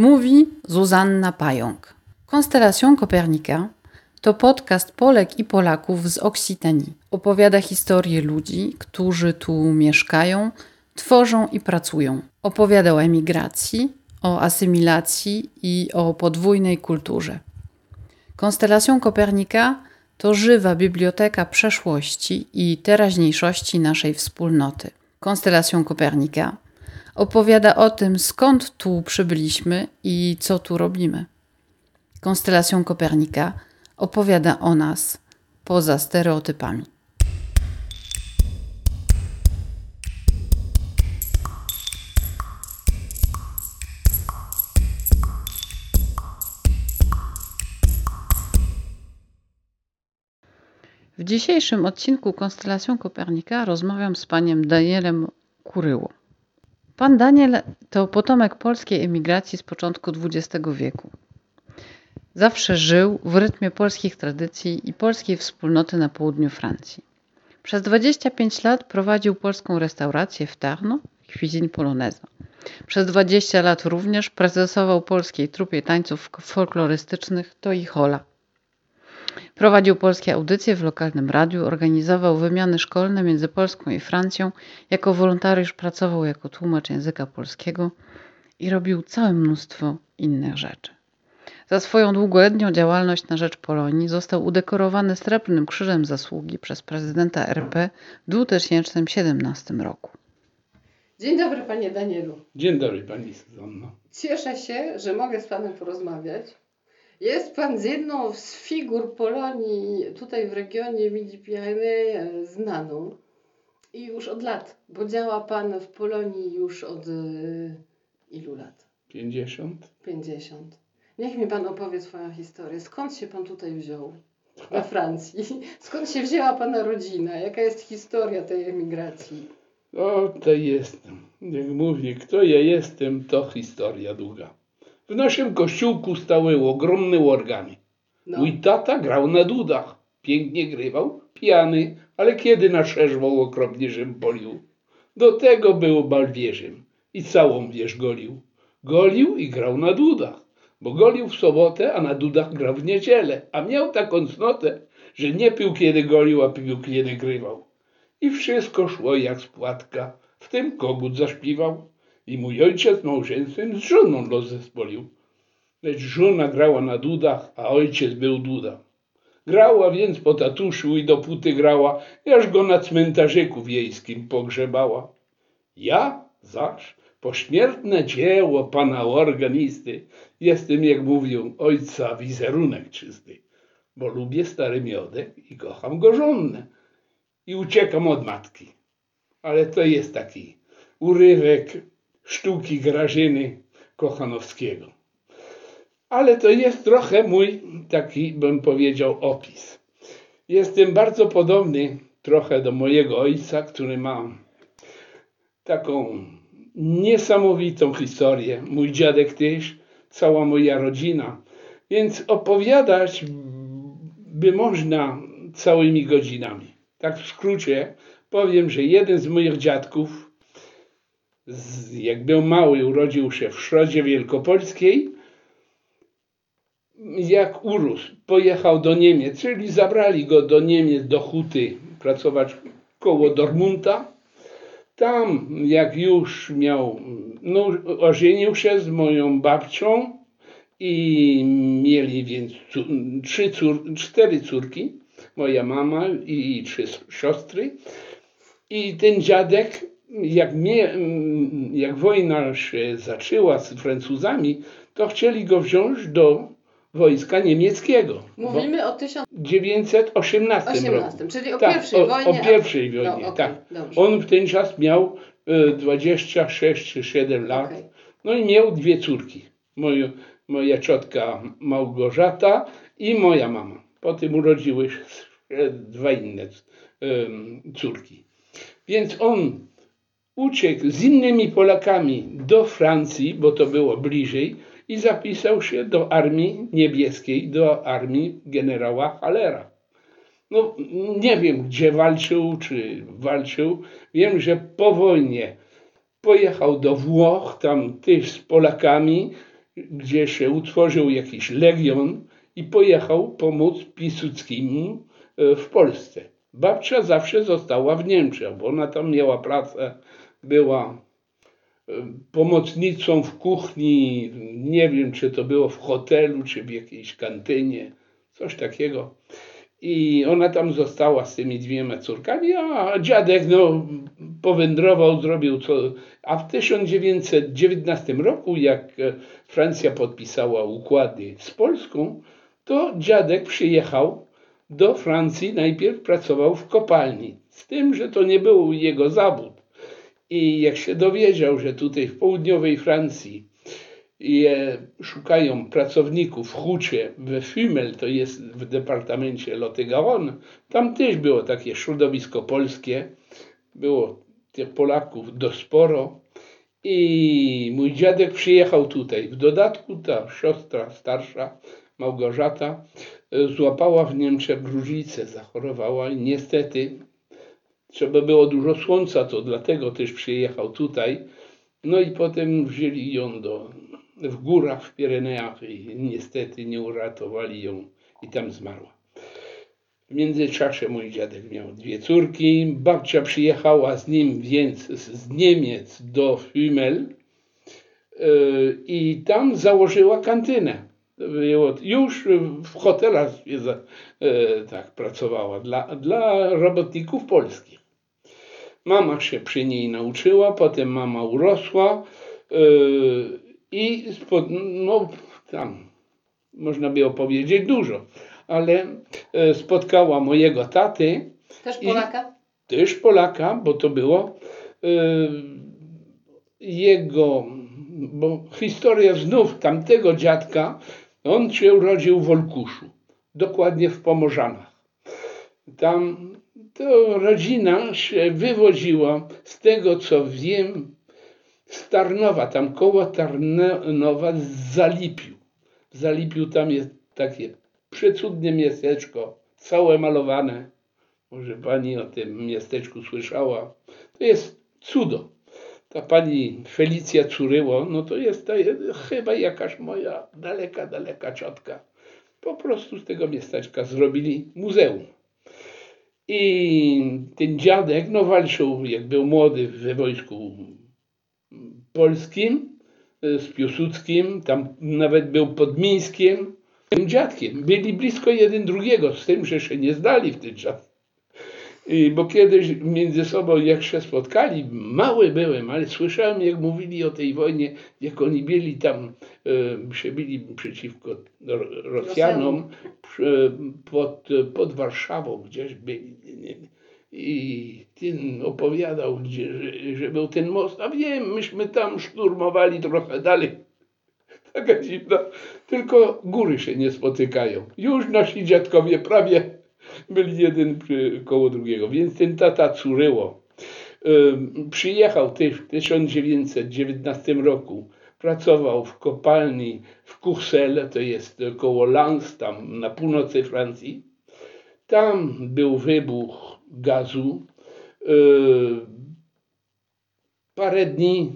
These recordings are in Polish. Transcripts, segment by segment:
Mówi Zuzanna Pająk. Konstelacją Kopernika to podcast Polek i Polaków z Oksitanii. Opowiada historię ludzi, którzy tu mieszkają, tworzą i pracują. Opowiada o emigracji, o asymilacji i o podwójnej kulturze. Konstelacją Kopernika to żywa biblioteka przeszłości i teraźniejszości naszej wspólnoty. Konstelacją Kopernika opowiada o tym, skąd tu przybyliśmy i co tu robimy. Konstelacją Kopernika opowiada o nas poza stereotypami. W dzisiejszym odcinku Konstelacją Kopernika rozmawiam z paniem Danielem Kuryło. Pan Daniel to potomek polskiej emigracji z początku XX wieku. Zawsze żył w rytmie polskich tradycji i polskiej wspólnoty na południu Francji. Przez 25 lat prowadził polską restaurację w Tarno, Cuisine Polonaise. Przez 20 lat również prezesował polskiej trupie tańców folklorystycznych To i Hola. Prowadził polskie audycje w lokalnym radiu, organizował wymiany szkolne między Polską i Francją. Jako wolontariusz pracował jako tłumacz języka polskiego i robił całe mnóstwo innych rzeczy. Za swoją długoletnią działalność na rzecz Polonii został udekorowany Srebrnym Krzyżem Zasługi przez prezydenta RP w 2017 roku. Dzień dobry panie Danielu. Dzień dobry pani Suzanno. Cieszę się, że mogę z panem porozmawiać. Jest pan z jedną z figur Polonii tutaj w regionie Midi-Pyrénées znaną i już od lat, bo działa pan w Polonii już od y, ilu lat? 50. 50. Niech mi pan opowie swoją historię. Skąd się pan tutaj wziął? We Francji. Skąd się wzięła pana rodzina? Jaka jest historia tej emigracji? O, to jestem. Jak mówi, kto ja jestem, to historia długa. W naszym kościółku stały ogromne organy. No. Mój tata grał na dudach. Pięknie grywał, pijany, ale kiedy naszerzwał okropnie, żem polił. Do tego był balwierzem i całą wież golił. Golił i grał na dudach, bo golił w sobotę, a na dudach grał w niedzielę. A miał taką cnotę, że nie pił kiedy golił, a pił kiedy grywał. I wszystko szło jak z płatka. W tym kogut zaśpiewał. I mój ojciec małżeństwem z żoną los zespolił. Lecz żona grała na dudach, a ojciec był duda. Grała więc po tatuszu i dopóty grała, aż go na cmentarzyku wiejskim pogrzebała. Ja zaś, pośmiertne dzieło pana organisty, jestem, jak mówią, ojca wizerunek czysty, bo lubię stary miodek i kocham go żonnę i uciekam od matki. Ale to jest taki urywek sztuki Grażyny Kochanowskiego. Ale to jest trochę mój taki, bym powiedział, opis. Jestem bardzo podobny trochę do mojego ojca, który ma taką niesamowitą historię. Mój dziadek też, cała moja rodzina. Więc opowiadać by można całymi godzinami. Tak w skrócie powiem, że jeden z moich dziadków, z, jak był mały, urodził się w Szrodzie Wielkopolskiej. Jak urósł, pojechał do Niemiec, czyli zabrali go do Niemiec, do Huty, pracować koło Dortmunda. Tam, jak już miał, no, ożenił się z moją babcią i mieli więc trzy cór, cztery córki, moja mama i trzy siostry. I ten dziadek, jak, mnie, jak wojna się zaczęła z Francuzami, to chcieli go wziąć do wojska niemieckiego. Mówimy o 1000 w 1918 roku. 18, czyli o Tak, pierwszej o, wojnie. o pierwszej wojnie, No, okej, tak. dobrze. On w ten czas miał e, 26 czy 7 lat. Okej. No i miał dwie córki. Moją, moja ciotka Małgorzata i moja mama. Potem urodziły się dwa inne em, córki. Więc on uciekł z innymi Polakami do Francji, bo to było bliżej, i zapisał się do Armii Niebieskiej, do armii generała Hallera. No, nie wiem, gdzie walczył, czy walczył. Wiem, że po wojnie pojechał do Włoch, tam też z Polakami gdzie się utworzył jakiś legion i pojechał pomóc Piłsudskiemu e, w Polsce. Babcia zawsze została w Niemczech, bo ona tam miała pracę, była e, pomocnicą w kuchni, nie wiem czy to było w hotelu, czy w jakiejś kantynie, coś takiego. I ona tam została z tymi dwiema córkami, a dziadek no, powędrował, zrobił co. A w 1919 roku, jak e, Francja podpisała układy z Polską, to dziadek przyjechał do Francji, najpierw pracował w kopalni. Z tym, że to nie był jego zawód. I jak się dowiedział, że tutaj w południowej Francji je szukają pracowników w Hucie, we Fumel, to jest w departamencie Lot-et-Garonne, tam też było takie środowisko polskie, było tych Polaków do sporo i mój dziadek przyjechał tutaj. W dodatku ta siostra starsza, Małgorzata, złapała w Niemczech gruźlicę, zachorowała i niestety trzeba było dużo słońca, to dlatego też przyjechał tutaj. No i potem wzięli ją do, w górach w Pireneach i niestety nie uratowali ją i tam zmarła. W międzyczasie mój dziadek miał dwie córki. Babcia przyjechała z nim więc z Niemiec do Hümel yy, i tam założyła kantynę. Już w hotelach yy, tak pracowała dla, dla robotników polskich. Mama się przy niej nauczyła, potem mama urosła yy, i no, tam można by opowiedzieć dużo, ale e, spotkała mojego taty. Też Polaka? Też Polaka, bo to było e, jego, bo historia znów tamtego dziadka, on się urodził w Olkuszu, dokładnie w Pomorzanach. Tam to rodzina się wywodziła z tego, co wiem, z Tarnowa, tam koło Tarnowa z Zalipiu. W Zalipiu tam jest takie przecudne miasteczko, całe malowane. Może pani o tym miasteczku słyszała. To jest cudo. Ta pani Felicja Curyło, no to jest ta, chyba jakaś moja daleka, daleka ciotka. Po prostu z tego miasteczka zrobili muzeum. I ten dziadek, no walczył, jak był młody we wojsku polskim, z Piłsudskim, tam nawet był pod Mińskiem, tym dziadkiem. Byli blisko jeden drugiego, z tym, że się nie zdali w ten czas. Bo kiedyś między sobą, jak się spotkali, mały byłem, ale słyszałem, jak mówili o tej wojnie, jak oni byli tam, e, się byli przeciwko Rosjanom, pod, pod Warszawą gdzieś byli. I ten opowiadał, gdzie, że, że był ten most, a wiem, myśmy tam szturmowali trochę dalej. Taka dziwna, tylko góry się nie spotykają. Już nasi dziadkowie prawie byli jeden przy, koło drugiego, więc ten tata Curyło przyjechał też w 1919 roku, pracował w kopalni w Courcelles, to jest koło Lens, tam na północy Francji. Tam był wybuch gazu. Parę dni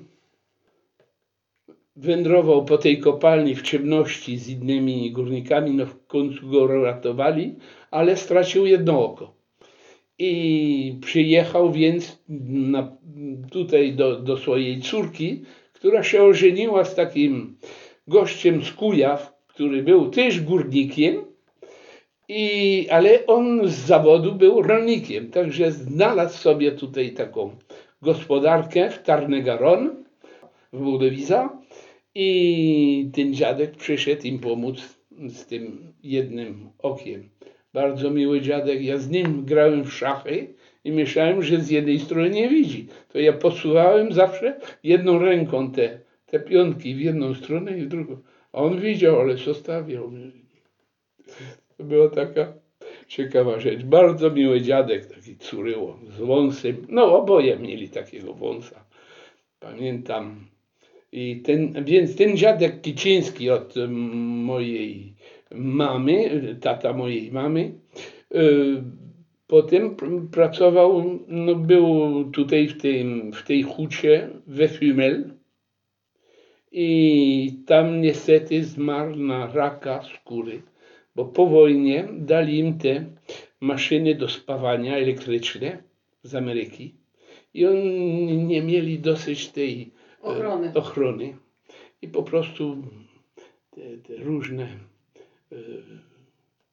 wędrował po tej kopalni w ciemności z innymi górnikami, no w końcu go ratowali, ale stracił jedno oko. I przyjechał więc na, tutaj do, do swojej córki, która się ożeniła z takim gościem z Kujaw, który był też górnikiem, i, ale on z zawodu był rolnikiem, także znalazł sobie tutaj taką gospodarkę w Tarnegaron, w Budowiza i ten dziadek przyszedł im pomóc z tym jednym okiem. Bardzo miły dziadek, ja z nim grałem w szachy i myślałem, że z jednej strony nie widzi. To ja posuwałem zawsze jedną ręką te, te pionki w jedną stronę i w drugą. A on widział, ale zostawiał. To była taka ciekawa rzecz. Bardzo miły dziadek, taki curyło, z wąsem. No oboje mieli takiego wąsa. Pamiętam. I ten, więc ten dziadek Kiciński od mojej mamy, tata mojej mamy, y, potem pracował, no był tutaj w, tym, w tej hucie we Fumel i tam niestety zmarł na raka skóry, bo po wojnie dali im te maszyny do spawania elektryczne z Ameryki i oni nie mieli dosyć tej e, Ochrony. ochrony. I po prostu te, te różne e,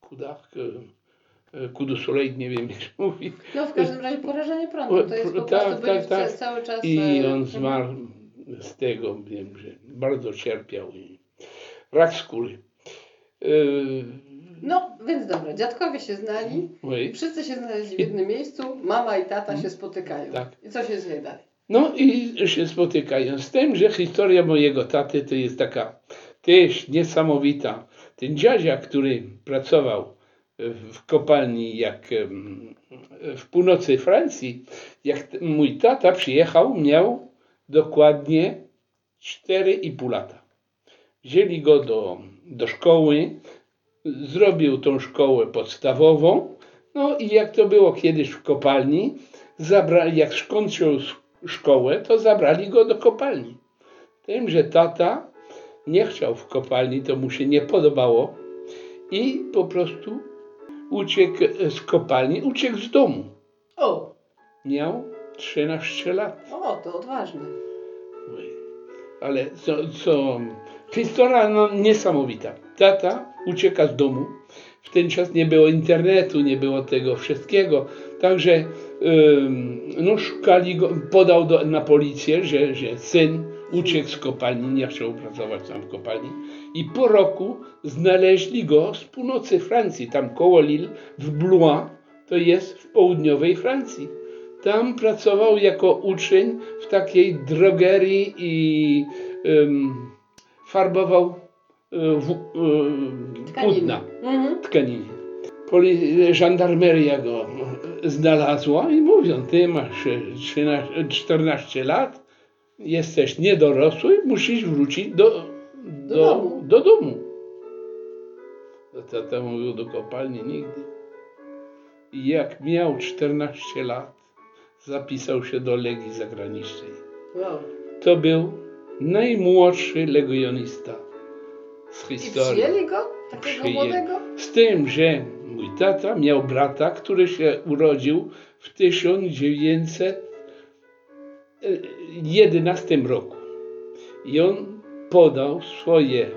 kudach, e, kudu soleil, nie wiem jak się mówi. No w każdym razie porażenie prądu. To jest po Tak, prostu tak, tak. ca- cały czas... I e, on mhm. zmarł z tego, wiem, że bardzo cierpiał. I rak skóry. No, więc dobra, dziadkowie się znali, oj. wszyscy się znaleźli w jednym miejscu, mama i tata się spotykają. Tak. I co się dzieje dalej? No i się spotykają z tym, że historia mojego taty to jest taka też niesamowita. Ten dziadzia, który pracował w kopalni jak w północy Francji, jak mój tata przyjechał, miał dokładnie 4,5 lata. Wzięli go do, do szkoły, zrobił tą szkołę podstawową, no i jak to było kiedyś w kopalni, zabrali, jak skończył szkołę, to zabrali go do kopalni. Tym, że tata nie chciał w kopalni, to mu się nie podobało i po prostu uciekł z kopalni, uciekł z domu. O, Miał 13 lat. o, to odważne. Ale co, co historia no, niesamowita. Tata ucieka z domu. W ten czas nie było internetu, nie było tego wszystkiego. Także no, szukali go, podał do, na policję, że, że syn uciekł z kopalni, nie chciał pracować tam w kopalni. I po roku znaleźli go z północy Francji, tam koło Lille, w Blois, to jest w południowej Francji. Tam pracował jako uczeń w takiej drogerii i farbował y, w, Tkaniny. płótna, Mhm. tkaniny. Poli, żandarmeria go znalazła i mówią, ty masz e, 13, 14 lat, jesteś niedorosły, musisz wrócić do, do, Do domu. Do domu. Mówił do kopalni nigdy. I jak miał 14 lat, zapisał się do Legii Zagranicznej. Wow. To był najmłodszy legionista z I historii. przyjęli go? Takiego młodego? Z tym, że mój tata miał brata, który się urodził w 1911 roku. I on podał swoje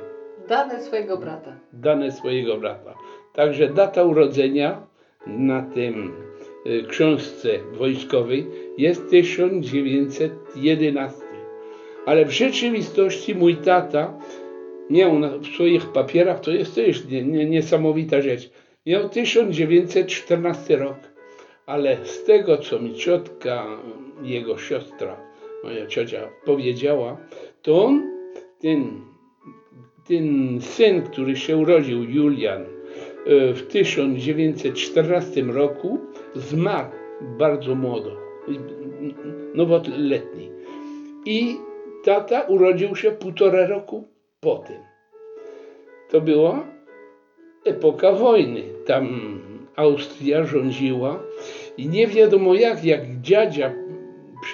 Dane swojego brata. dane swojego brata. Także data urodzenia na tym y, książce wojskowej jest 1911. Ale w rzeczywistości mój tata miał w swoich papierach, to jest też nie, nie, niesamowita rzecz, miał 1914 rok. Ale z tego, co mi ciotka, jego siostra, moja ciocia powiedziała, to on, ten ten syn, który się urodził, Julian, e, w 1914 roku, zmarł bardzo młodo, nowoletni. I tata urodził się półtora roku po tym. To była epoka wojny. Tam Austria rządziła i nie wiadomo jak, jak dziadzia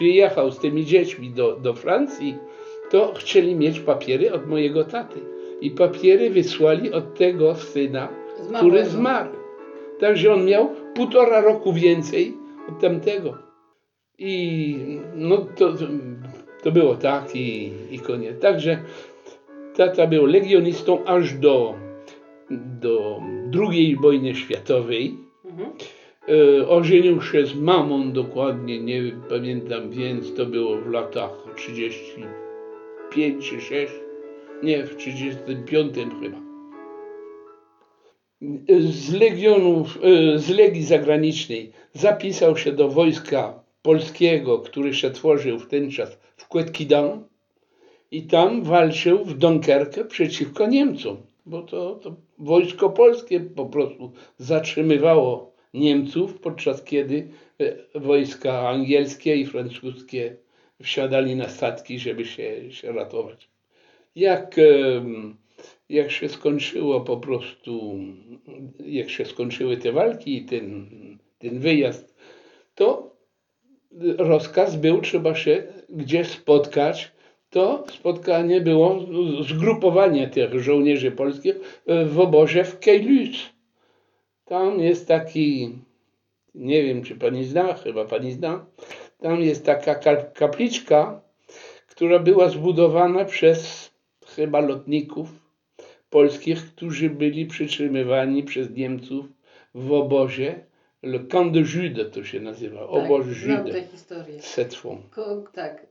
przyjechał z tymi dziećmi do, do Francji, to chcieli mieć papiery od mojego taty. I papiery wysłali od tego syna, który zmarł. Także on miał półtora roku więcej od tamtego. I no to, to było tak i, i koniec. Także tata był legionistą aż do, do II wojny światowej. Mhm. E, ożenił się z mamą dokładnie, nie pamiętam, więc to było w latach 35 czy 6, nie, w 35 chyba. Z legionów, e, z Legii Zagranicznej zapisał się do wojska polskiego, który się tworzył w ten czas w Quetquidan i tam walczył w Dunkerque przeciwko Niemcom, bo to, to wojsko polskie po prostu zatrzymywało Niemców, podczas kiedy e, wojska angielskie i francuskie wsiadali na statki, żeby się, się ratować. Jak, jak się skończyło po prostu, jak się skończyły te walki i ten, ten wyjazd, to rozkaz był, trzeba się gdzieś spotkać to spotkanie było zgrupowanie tych żołnierzy polskich e, w obozie w Keilus. Tam jest taki, nie wiem czy pani zna, chyba pani zna, tam jest taka ka- kapliczka, która była zbudowana przez chyba lotników polskich, którzy byli przytrzymywani przez Niemców w obozie. Le Camp de Jude to się nazywa, tak, znam Jude. tę historię. Ko, tak,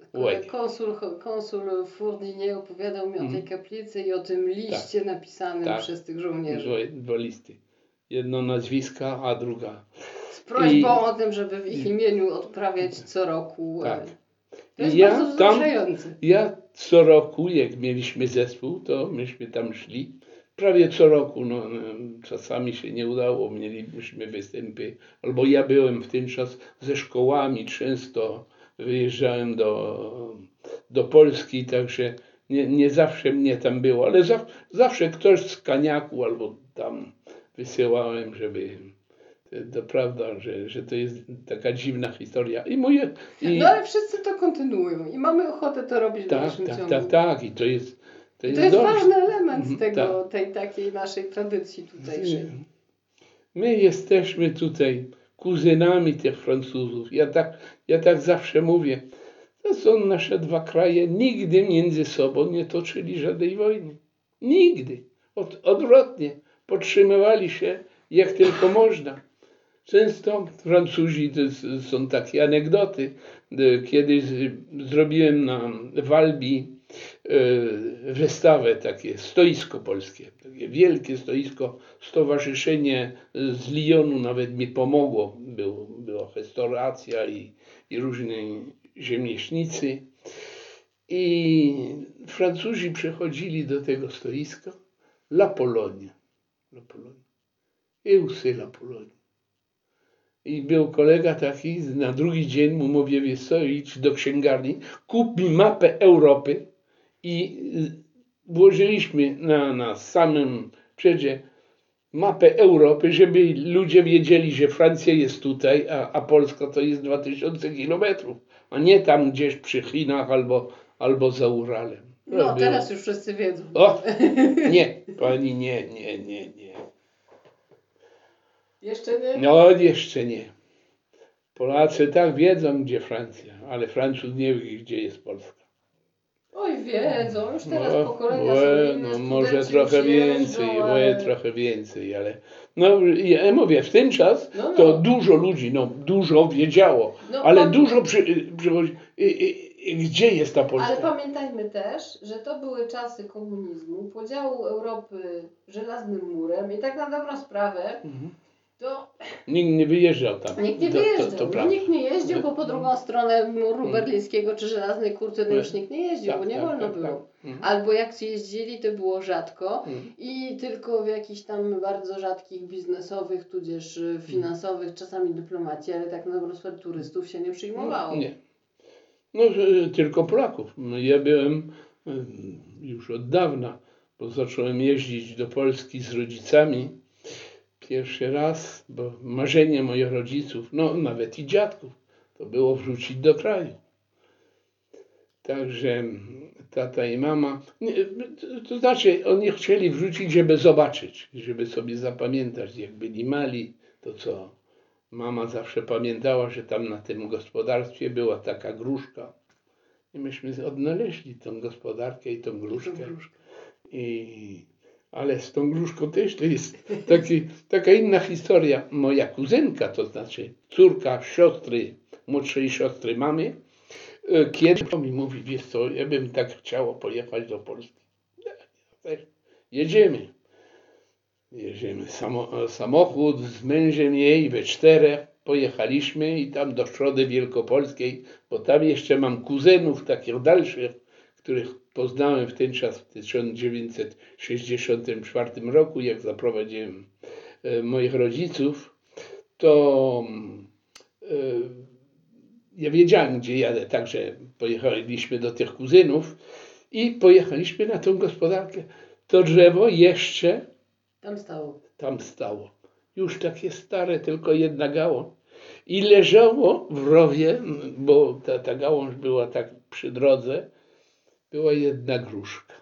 konsul, konsul Fournier opowiadał mi o tej Mhm. kaplicy i o tym liście napisanym Tak. przez tych żołnierzy. Dwa listy. Jedno nazwiska, a druga. Z prośbą I- o tym, żeby w ich imieniu odprawiać co roku. Tak. e, To jest ja bardzo tam-. Ja co roku, jak mieliśmy zespół, to myśmy tam szli. Prawie co roku, no, no, czasami się nie udało, mieliśmy występy, albo ja byłem w ten czas ze szkołami, często wyjeżdżałem do, do Polski, także nie, nie zawsze mnie tam było, ale za, zawsze ktoś z Kaniaku albo tam wysyłałem, żeby. To, prawda, że, że to jest taka dziwna historia. I moje. I, No ale wszyscy to kontynuują i mamy ochotę to robić w tak, dalszym tak, ciągu. tak, tak. I to jest. To jest, to jest ważny element Mhm, tego, tak. tej takiej naszej tradycji tutejszej. My jesteśmy tutaj kuzynami tych Francuzów. Ja tak, ja tak zawsze mówię. To są nasze dwa kraje. Nigdy między sobą nie toczyli żadnej wojny. Nigdy. Od, odwrotnie. Podtrzymywali się jak tylko można. Często Francuzi, są takie anegdoty. E, Kiedyś zrobiłem na Walbi e, wystawę, takie stoisko polskie, takie wielkie stoisko. Stowarzyszenie z Lyonu nawet mi pomogło. Było, była restauracja i, i różni rzemieślnicy. I Francuzi przychodzili do tego stoiska. La Pologne. La Pologne. I łzy La Pologne. I był kolega taki, na drugi dzień mu mówię, wiesz co, idź do księgarni, kup mi mapę Europy i włożyliśmy na, na samym przedzie mapę Europy, żeby ludzie wiedzieli, że Francja jest tutaj, a, a Polska to jest 2000 kilometrów, a nie tam gdzieś przy Chinach albo, albo za Uralem. No teraz już wszyscy wiedzą. O, nie, pani nie, nie, nie, nie. Jeszcze nie? No jeszcze nie. Polacy tak wiedzą, gdzie Francja, ale Francuz nie wie, gdzie jest Polska. Oj wiedzą, już teraz No, pokolenia no, może trochę już jeżdżą, więcej, ale- trochę więcej, ale no ja mówię, w ten czas No, no. to dużo ludzi, no dużo wiedziało, No, ale pan- dużo przy, przychodzi, i, i, gdzie jest ta Polska? Ale pamiętajmy też, że to były czasy komunizmu, podziału Europy żelaznym murem i tak na dobrą sprawę, Mhm. to Nikt nie wyjeżdżał tam. nikt nie To- to- wyjeżdżał. to prawda. nikt nie jeździł, bo po drugą stronę muru berlińskiego czy żelaznej kurtyny już nikt nie jeździł, Tak, bo nie tak, wolno tak, było. tak. Mhm. Albo jak jeździli, to było rzadko Mhm. i tylko w jakichś tam bardzo rzadkich biznesowych, tudzież y, finansowych, czasami dyplomacji, ale tak na dobrą sprawę turystów się nie przyjmowało. Nie. No, tylko Polaków. No, ja byłem em, już od dawna, bo zacząłem jeździć do Polski z rodzicami pierwszy raz, bo marzenie moich rodziców, no nawet i dziadków, to było wrócić do kraju. Także tata i mama, to znaczy oni chcieli wrócić, żeby zobaczyć, żeby sobie zapamiętać, jak byli mali, to co Mama zawsze pamiętała, że tam na tym gospodarstwie była taka gruszka. I myśmy odnaleźli tą gospodarkę i tą gruszkę. I, ale z tą gruszką też to jest taki, taka inna historia. Moja kuzynka, to znaczy córka siostry, młodszej siostry mamy, e, kiedyś mi mówi, wiesz co, ja bym tak chciała pojechać do Polski. Jedziemy. Samo, samochód z mężem jej we czterech. Pojechaliśmy i tam do Środy Wielkopolskiej, bo tam jeszcze mam kuzynów takich dalszych, których poznałem w ten czas w 1964 roku, jak zaprowadziłem e, moich rodziców, to e, ja wiedziałem, gdzie jadę, także pojechaliśmy do tych kuzynów i pojechaliśmy na tą gospodarkę. To drzewo jeszcze Tam stało. tam stało. Już takie stare, tylko jedna gałąź. I leżało w rowie, bo ta, ta gałąź była tak przy drodze była jedna gruszka.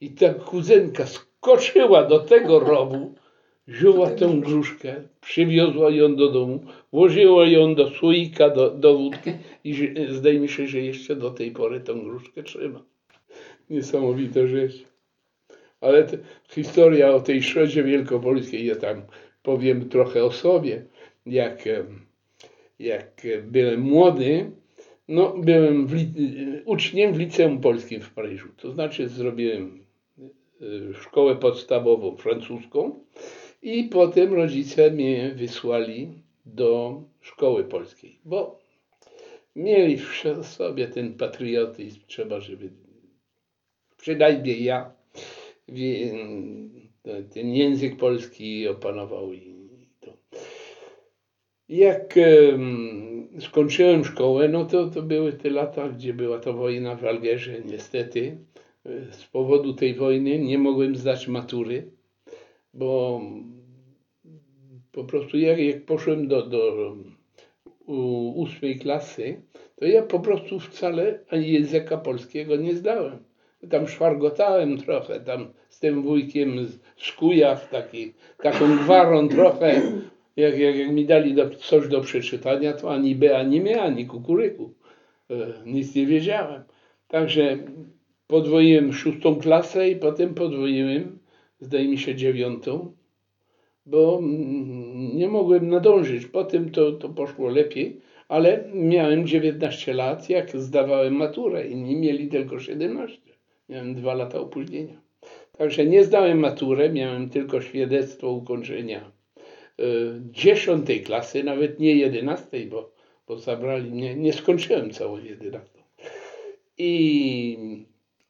I ta kuzynka skoczyła do tego rowu, wzięła tą gruszkę, przywiozła ją do domu, włożyła ją do słoika, do, do wódki i zdaje mi się, że jeszcze do tej pory tą gruszkę trzyma. Niesamowita rzecz. Ale historia o tej Szrodzie Wielkopolskiej, ja tam powiem trochę o sobie. Jak, jak byłem młody, no, byłem w uczniem w liceum polskim w Paryżu. To znaczy zrobiłem e, szkołę podstawową francuską i potem rodzice mnie wysłali do szkoły polskiej, bo mieli w sobie ten patriotyzm, trzeba, żeby przynajmniej ja ten język polski opanował i to. Jak em, skończyłem szkołę, no to, to były te lata, gdzie była to wojna w Algierze. Niestety z powodu tej wojny nie mogłem zdać matury, bo po prostu jak, jak poszłem do, do ósmej klasy, to ja po prostu wcale ani języka polskiego nie zdałem. Tam szwargotałem trochę, tam tym wujkiem z, z Kujaw, taki, taką gwarą trochę. Jak, jak, jak mi dali do, coś do przeczytania, to ani B, ani my, ani kukuryku. E, nic nie wiedziałem. Także podwoiłem szóstą klasę i potem podwoiłem, zdaje mi się, dziewiątą, bo mm, nie mogłem nadążyć. Potem to, to poszło lepiej, ale miałem 19 lat, jak zdawałem maturę. Inni mieli tylko 17. Miałem dwa lata opóźnienia. Także nie zdałem maturę, miałem tylko świadectwo ukończenia e, dziesiątej klasy, nawet nie jedenastej, bo, bo zabrali mnie, nie skończyłem całą jedenastą. I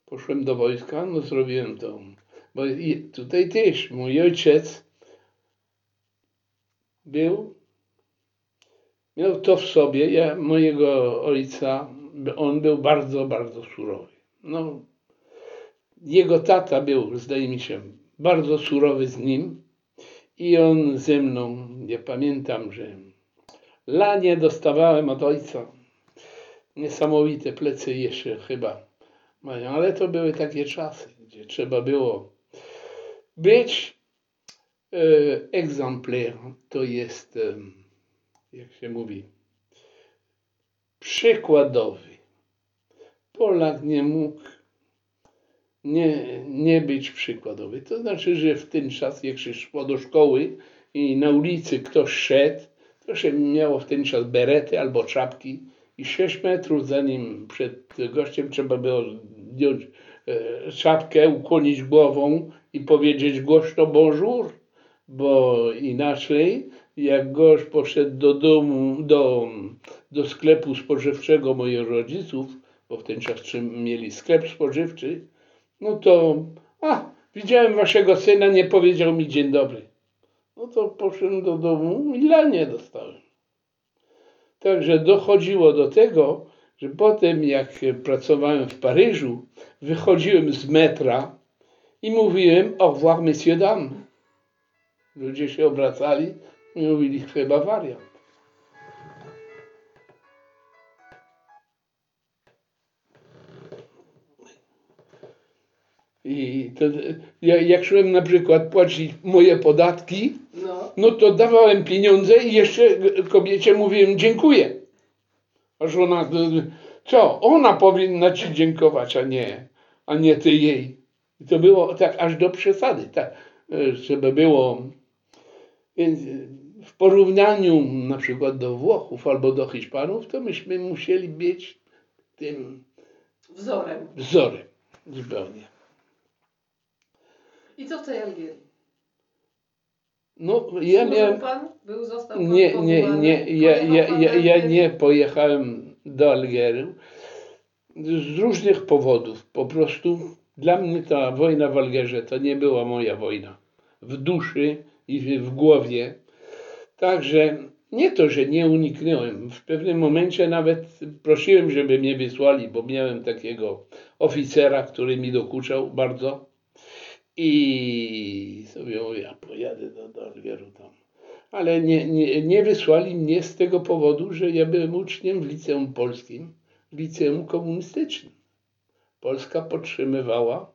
poszłem do wojska, no zrobiłem to. Bo tutaj też mój ojciec był, miał to w sobie, ja, mojego ojca, on był bardzo, bardzo surowy. No, jego tata był, zdaje mi się, bardzo surowy z nim i on ze mną, ja pamiętam, że lanie dostawałem od ojca. Niesamowite plecy jeszcze chyba mają, ale to były takie czasy, gdzie trzeba było być e, egzemplarz, to jest, e, jak się mówi, przykładowy. Polak nie mógł nie, nie być przykładowy. To znaczy, że w ten czas, jak się szło do szkoły i na ulicy ktoś szedł, to się miało w ten czas berety albo czapki i 6 metrów zanim przed gościem trzeba było zdjąć e, czapkę, ukłonić głową i powiedzieć głośno bonjour, bo inaczej jak gość poszedł do domu, do, do sklepu spożywczego moich rodziców, bo w ten czas mieli sklep spożywczy, no to, a, widziałem waszego syna, nie powiedział mi dzień dobry. No to poszedłem do domu i lanie dostałem. Także dochodziło do tego, że potem jak pracowałem w Paryżu, wychodziłem z metra i mówiłem au revoir messieurs dames. Ludzie się obracali i mówili chyba wariant. I to, ja, jak szłem na przykład płacić moje podatki, No, no to dawałem pieniądze i jeszcze kobiecie mówiłem dziękuję. A żona, co, ona powinna ci dziękować, a nie, a nie ty jej. I to było tak aż do przesady, tak, e, żeby było. Więc w porównaniu na przykład do Włochów albo do Hiszpanów, to myśmy musieli być tym wzorem. wzorem zupełnie. I co w tej Algierii? No, ja miałem. pan? Był, został pan Nie, nie, nie, ja, ja, ja, ja nie pojechałem do Algierii z różnych powodów. Po prostu dla mnie ta wojna w Algierze to nie była moja wojna. W duszy i w głowie. Także nie to, że nie uniknąłem. W pewnym momencie nawet prosiłem, żeby mnie wysłali, bo miałem takiego oficera, który mi dokuczał bardzo. I sobie mówię, ja pojadę do, do Algieru tam. Ale nie, nie, nie wysłali mnie z tego powodu, że ja byłem uczniem w liceum polskim, w liceum komunistycznym. Polska podtrzymywała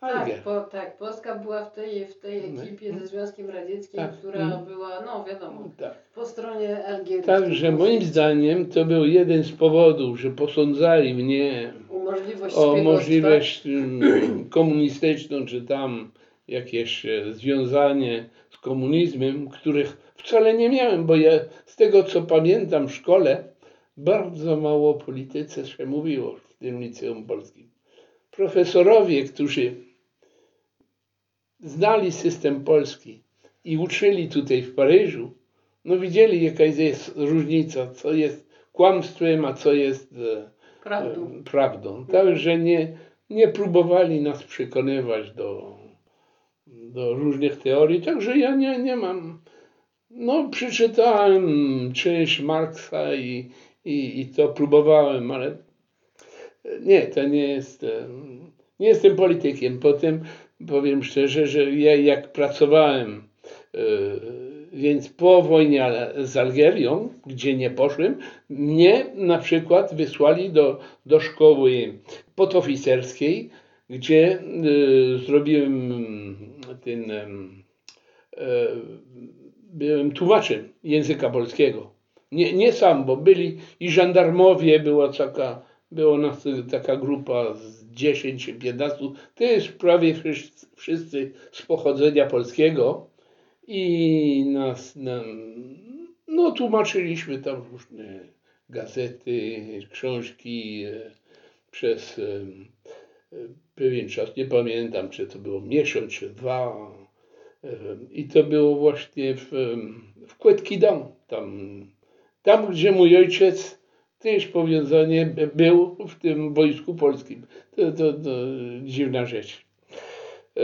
Algier. Tak, po, tak, Polska była w tej, w tej No. ekipie ze Związkiem Radzieckim, Tak. która Mm. była, no wiadomo, Tak. po stronie Algierii. Także moim zdaniem to był jeden z powodów, że posądzali mnie możliwość o możliwość mm, komunistyczną, czy tam jakieś e, związanie z komunizmem, których wcale nie miałem, bo ja z tego co pamiętam w szkole bardzo mało o polityce się mówiło w tym liceum polskim. Profesorowie, którzy znali system polski i uczyli tutaj w Paryżu, no widzieli jaka jest różnica, co jest kłamstwem, a co jest e, Prawdą. e, prawdą. Także nie, nie próbowali nas przekonywać do, do różnych teorii, także ja nie, nie mam. No, przeczytałem część Marksa i, i, i to próbowałem, ale nie, to nie jest. Nie jestem politykiem. Potem powiem szczerze, że ja jak pracowałem, e, więc po wojnie z Algierią, gdzie nie poszłem, mnie na przykład wysłali do, do szkoły podoficerskiej, gdzie e, zrobiłem ten. em, e, byłem tłumaczem języka polskiego. Nie, nie sam, bo byli i żandarmowie, była taka, była nas taka grupa z 10 czy 15, też prawie wszyscy, wszyscy z pochodzenia polskiego i nas, nam, no tłumaczyliśmy tam różne gazety, książki e, przez e, e, pewien czas, nie pamiętam czy to było miesiąc czy dwa, i to było właśnie w, w Kłetki-Dam, tam, tam gdzie mój ojciec też powiązanie był w tym wojsku polskim. To, to, to dziwna rzecz. E,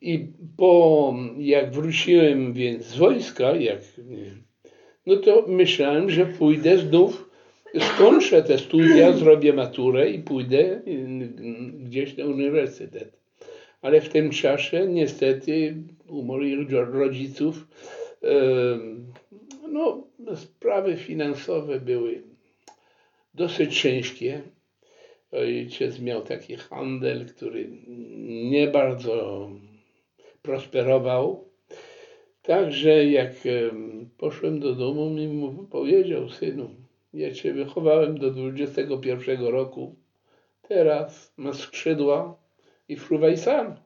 I po, jak wróciłem więc z wojska, jak, no to myślałem, że pójdę znów, skończę te studia, zrobię maturę i pójdę y, gdzieś na uniwersytet ale w tym czasie niestety u moich ro- rodziców em, no, sprawy finansowe były dosyć ciężkie. Ojciec miał taki handel, który nie bardzo prosperował. Także jak em, poszłem do domu, mi mu powiedział, synu, ja cię wychowałem do 21 roku, teraz masz skrzydła, i fruwaj sam.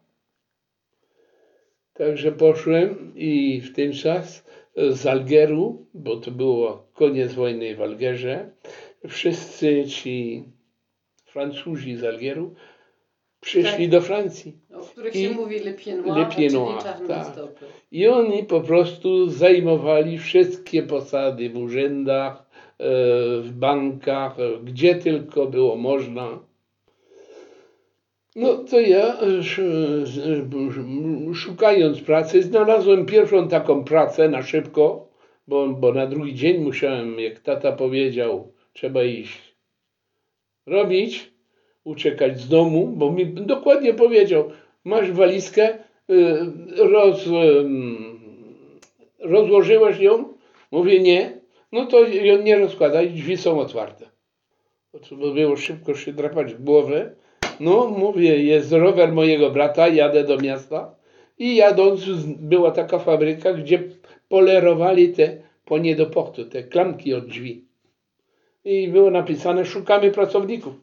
Także poszłem i w ten czas z Algieru, bo to było koniec wojny w Algierze, wszyscy ci Francuzi z Algieru przyszli Tak. do Francji. O których I się mówi Le Pied-Noir, Le Pied Noir, czyli tak. stopy. I oni po prostu zajmowali wszystkie posady w urzędach, e, w bankach, e, gdzie tylko było można. No to ja, e, szukając pracy, znalazłem pierwszą taką pracę na szybko, bo, bo na drugi dzień musiałem, jak tata powiedział, trzeba iść robić, uciekać z domu, bo mi dokładnie powiedział, masz walizkę, y, roz, rozłożyłeś ją? Mówię nie, no to ją nie rozkładaj, drzwi są otwarte. Trzeba było szybko się drapać w głowę. No mówię, jest rower mojego brata, jadę do miasta i jadąc była taka fabryka, gdzie polerowali te po nie do portu, te klamki od drzwi. I było napisane, szukamy pracowników.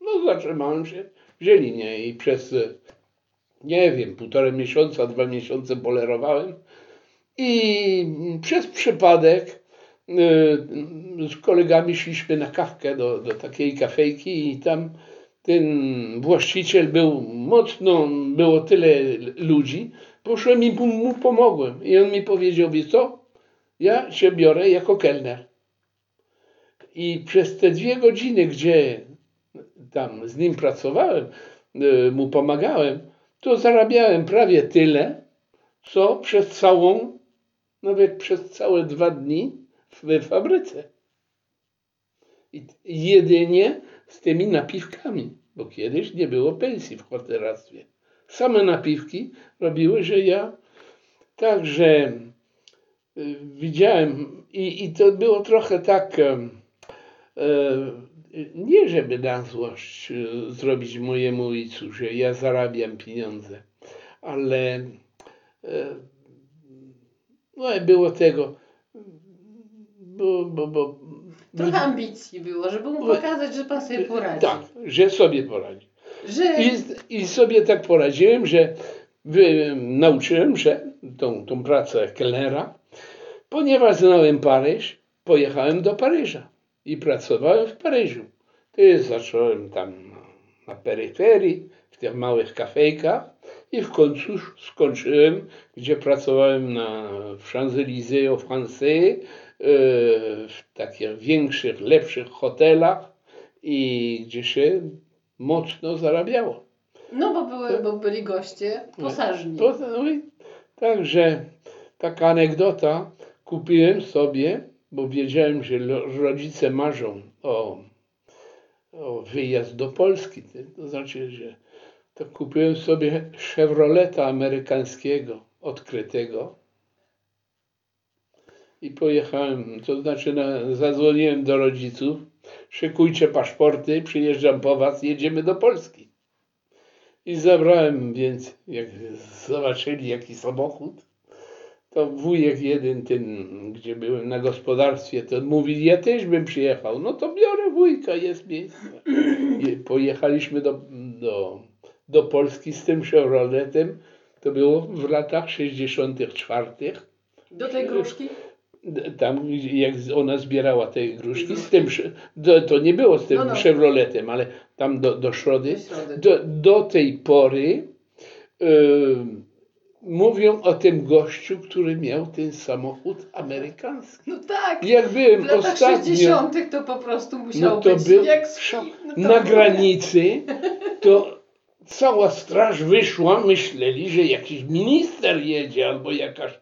No zatrzymałem się, wzięli mnie i przez, e, nie wiem, półtora miesiąca, dwa miesiące polerowałem. I przez przypadek y, z kolegami szliśmy na kawkę do, do takiej kafejki i tam ten właściciel był mocno, było tyle ludzi, poszłem i mu, pomogłem. I on mi powiedział, wiesz co, ja się biorę jako kelner. I przez te dwie godziny, gdzie tam z nim pracowałem, y, mu pomagałem, to zarabiałem prawie tyle, co przez całą, nawet przez całe dwa dni w fabryce. I jedynie z tymi napiwkami, bo kiedyś nie było pensji w hotelarstwie. Same napiwki robiły, że ja także y, widziałem i, i to było trochę tak, e, nie żeby na złość e, zrobić mojemu ojcu, że ja zarabiam pieniądze, ale e, no było tego, bo, bo, bo Trochę ambicji było, żeby mu pokazać, że pan sobie poradzi. tak, że sobie poradzi. Że I, I sobie tak poradziłem, że wy, nauczyłem się tą, tą pracę kelnera, ponieważ znałem Paryż, pojechałem do Paryża i pracowałem w Paryżu. To jest, zacząłem tam na, peryferii, w tych małych kafejkach i w końcu skończyłem, gdzie pracowałem na, w Champs-Élysées au Français, yy, w takich większych, lepszych hotelach i gdzie się mocno zarabiało. no bo, były, bo byli goście posażni. To, no także taka anegdota. Kupiłem sobie, bo wiedziałem, że rodzice marzą o, o wyjazd do Polski. To znaczy, że to kupiłem sobie Chevroleta amerykańskiego, odkrytego. I pojechałem, to znaczy na, zadzwoniłem do rodziców, szykujcie paszporty, przyjeżdżam po was, jedziemy do Polski. I zabrałem, więc jak zobaczyli jaki samochód, to wujek jeden, ten, gdzie byłem na gospodarstwie, to mówi, ja też bym przyjechał. No to biorę wujka, jest miejsce. I pojechaliśmy do, do, do Polski z tym Chevroletem. To było w latach 64. Do tej gruszki? Tam, jak ona zbierała te gruszki, z tym, do, to nie było z tym No, no. Chevroletem, ale tam do, do Środy. Do, do tej pory y, mówią o tym gościu, który miał ten samochód amerykański. No tak. Jak byłem W latach ostatnio 60. to po prostu musiał No to być był jak szok. No na granicy, to cała straż wyszła, myśleli, że jakiś minister jedzie albo jakaś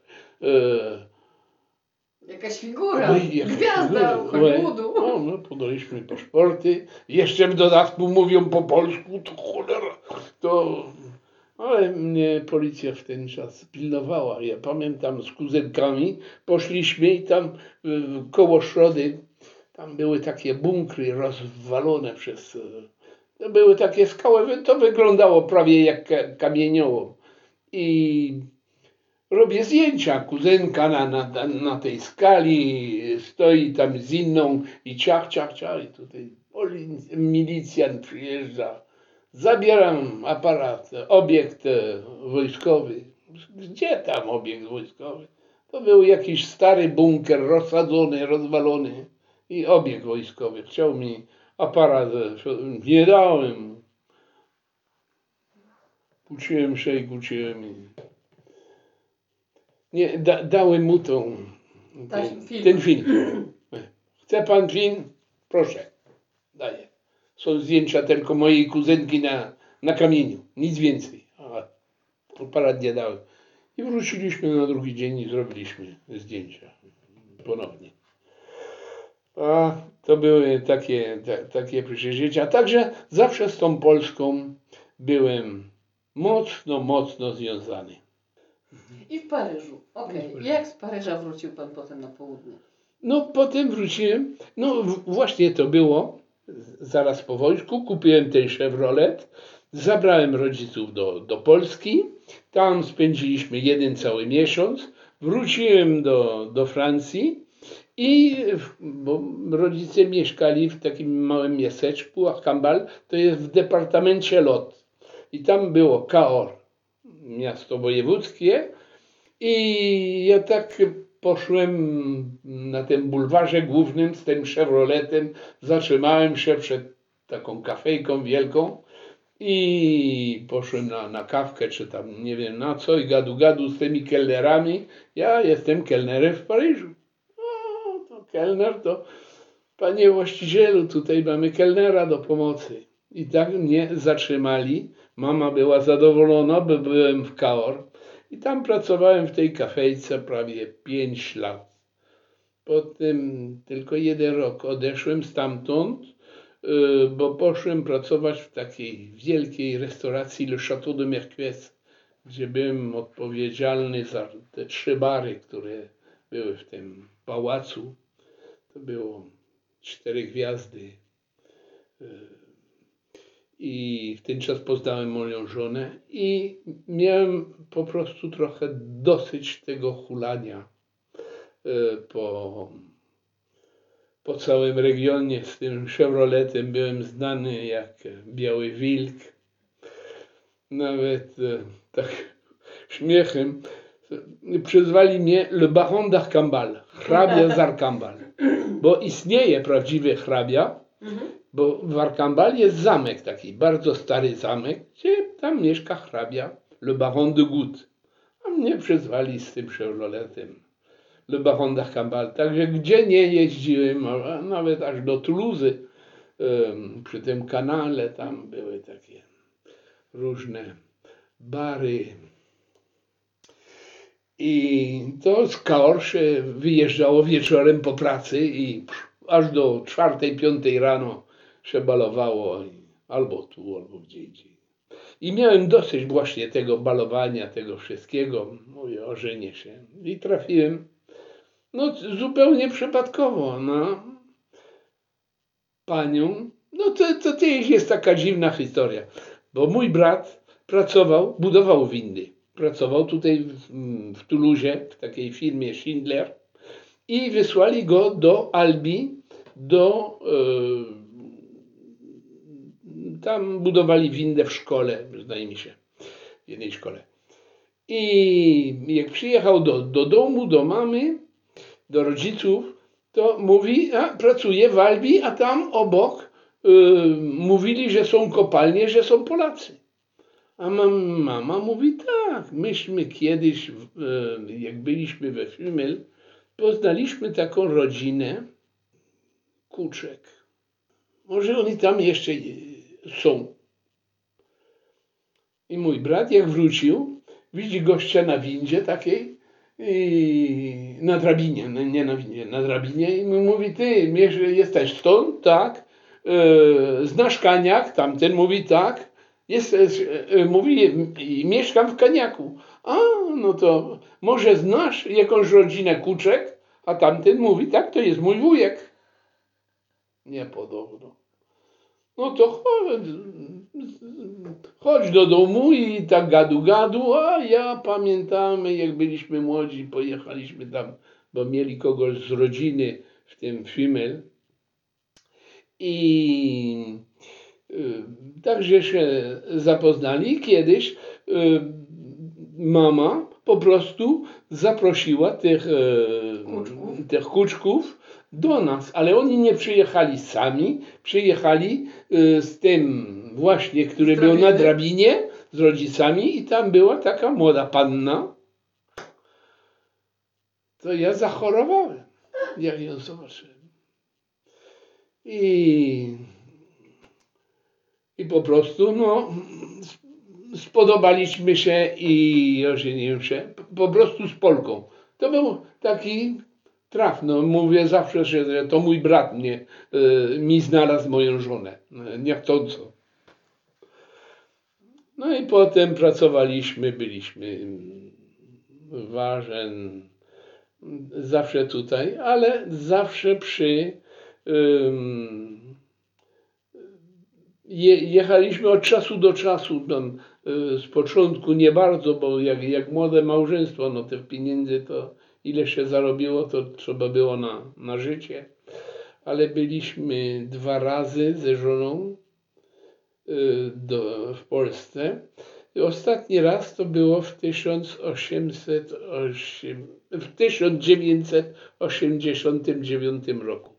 e, Jakaś figura. no jakaś Gwiazda figura. Hollywoodu. No, no, podaliśmy paszporty. Jeszcze w dodatku mówią po polsku, to cholera. To... Ale mnie policja w ten czas pilnowała. Ja pamiętam z kuzynkami poszliśmy i tam koło Szrody tam były takie bunkry rozwalone przez... To były takie skały, to wyglądało prawie jak ka- kamieniołom. I robię zdjęcia. Kuzynka na, na, na tej skali stoi tam z inną i ciach, ciach, ciach. I tutaj poli- milicjant przyjeżdża. Zabieram aparat, obiekt e, wojskowy. Gdzie tam obiekt wojskowy? To był jakiś stary bunker rozsadzony, rozwalony i obiekt wojskowy. Chciał mi aparat, e, nie dałem. Kłóciłem się i kłóciłem. Nie, da, dałem mu tą, ten, film. ten film. Chce pan film? Proszę. Są zdjęcia tylko mojej kuzynki na, na kamieniu, nic więcej. A aparat nie dałem. I wróciliśmy na drugi dzień i zrobiliśmy zdjęcia ponownie. A to były takie, ta, takie przeżycia. Także zawsze z tą Polską byłem mocno, mocno związany. I w Paryżu. Okej. Paryżu. Jak z Paryża wrócił pan potem na południe? No potem wróciłem, no właśnie to było, zaraz po wojsku, kupiłem ten Chevrolet, zabrałem rodziców do, do Polski, tam spędziliśmy jeden cały miesiąc, wróciłem do, do Francji i, bo rodzice mieszkali w takim małym miasteczku, a Cambal to jest w departamencie Lot. I tam było Cahors, miasto wojewódzkie, i ja tak poszłem na tym bulwarze głównym z tym Chevroletem, zatrzymałem się przed taką kafejką wielką i poszłem na, na kawkę, czy tam nie wiem na co i gadu gadu z tymi kelnerami. Ja jestem kelnerem w Paryżu. O, to kelner to, panie właścicielu, tutaj mamy kelnera do pomocy. I tak mnie zatrzymali. Mama była zadowolona, bo byłem w Cahors. I tam pracowałem w tej kafejce prawie 5 lat. Potem tylko jeden rok odeszłem stamtąd, y, bo poszłem pracować w takiej wielkiej restauracji Le Château de Mercues, gdzie byłem odpowiedzialny za te trzy bary, które były w tym pałacu. To było cztery gwiazdy. I w ten czas poznałem moją żonę i miałem po prostu trochę dosyć tego hulania e, po, po całym regionie. Z tym Chevroletem byłem znany jak Biały Wilk. Nawet e, tak śmiechem przyzwali mnie Le Baron d'Arcambal, hrabia z Arkambal, bo istnieje prawdziwy hrabia, bo w Arkambal jest zamek taki, bardzo stary zamek, gdzie tam mieszka hrabia Le Baron de Gut. A mnie przyzwali z tym Chevroletem Le Baron d'Arcambal. Także gdzie nie jeździłem, nawet aż do Toulouse, przy tym kanale tam były takie różne bary, i to z Kaor się wyjeżdżało wieczorem po pracy i aż do czwartej, piątej rano się balowało albo tu, albo gdzie indziej. I miałem dosyć właśnie tego balowania, tego wszystkiego. Mówię, ożenię się. I trafiłem, no zupełnie przypadkowo, na panią. No to, to też jest taka dziwna historia, bo mój brat pracował, budował windy pracował tutaj w, w Toulouse, w takiej firmie Schindler i wysłali go do Albi, do e, tam budowali windę w szkole, zdaje mi się, w jednej szkole. I jak przyjechał do, do domu, do mamy, do rodziców, to mówi, a pracuje w Albi, a tam obok y, mówili, że są kopalnie, że są Polacy. A mam, mama mówi tak, myśmy kiedyś, e, jak byliśmy we Fiumel, poznaliśmy taką rodzinę Kuczek. Może oni tam jeszcze są. I mój brat jak wrócił, widzi gościa na windzie takiej, i na drabinie, no nie na windzie, na drabinie i mówi, ty jesteś stąd? Tak. E, znasz Kaniak? Tamten mówi tak. Jest, e, mówi, mieszkam w Kaniaku. A, no to może znasz jakąś rodzinę Kuczek? A tamten mówi, tak, to jest mój wujek. Niepodobno. No to chodź, chodź do domu i tak gadu gadu, a ja pamiętamy jak byliśmy młodzi, pojechaliśmy tam, bo mieli kogoś z rodziny w tym Fimmel i Y, także się zapoznali. Kiedyś y, mama po prostu zaprosiła tych y, Kuczków. tych kuczków do nas, ale oni nie przyjechali sami, przyjechali z tym właśnie, który był na drabinie z rodzicami i tam była taka młoda panna. To ja zachorowałem, jak ją zobaczyłem. I i po prostu, no, spodobaliśmy się i ożeniłem się po prostu z Polką. To był taki traf. No, mówię zawsze, że to mój brat mnie, y, mi znalazł moją żonę. Niechcąco. No i potem pracowaliśmy, byliśmy ważen, zawsze tutaj, ale zawsze przy je, jechaliśmy od czasu do czasu, tam z początku nie bardzo, bo jak, jak młode małżeństwo, no tych pieniędzy to ile się zarobiło, to trzeba było na, na życie. Ale byliśmy dwa razy ze żoną y, do, w Polsce. I ostatni raz to było w 1808, w 1989 roku.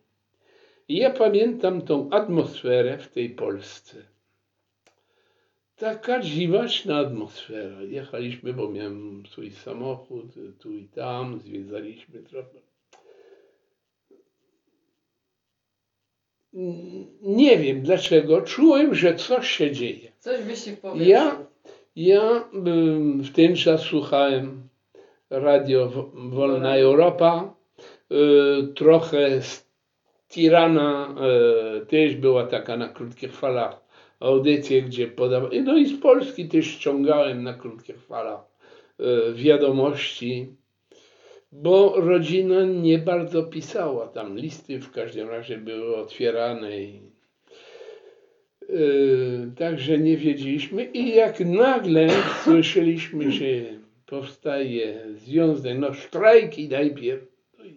I ja pamiętam tą atmosferę w tej Polsce. Taka dziwaczna atmosfera. Jechaliśmy, bo miałem swój samochód, tu i tam, zwiedzaliśmy trochę. Nie wiem dlaczego, czułem, że coś się dzieje. Coś wisi w powietrzu. Ja, ja w ten czas słuchałem radio Wolna Europa, y, trochę Tirana e, też była taka na krótkich falach audycje, gdzie podawałem, no i z Polski też ściągałem na krótkich falach e, wiadomości, bo rodzina nie bardzo pisała, tam listy w każdym razie były otwierane i Yy, Także nie wiedzieliśmy i jak nagle słyszeliśmy, że powstaje związek, no strajki najpierw,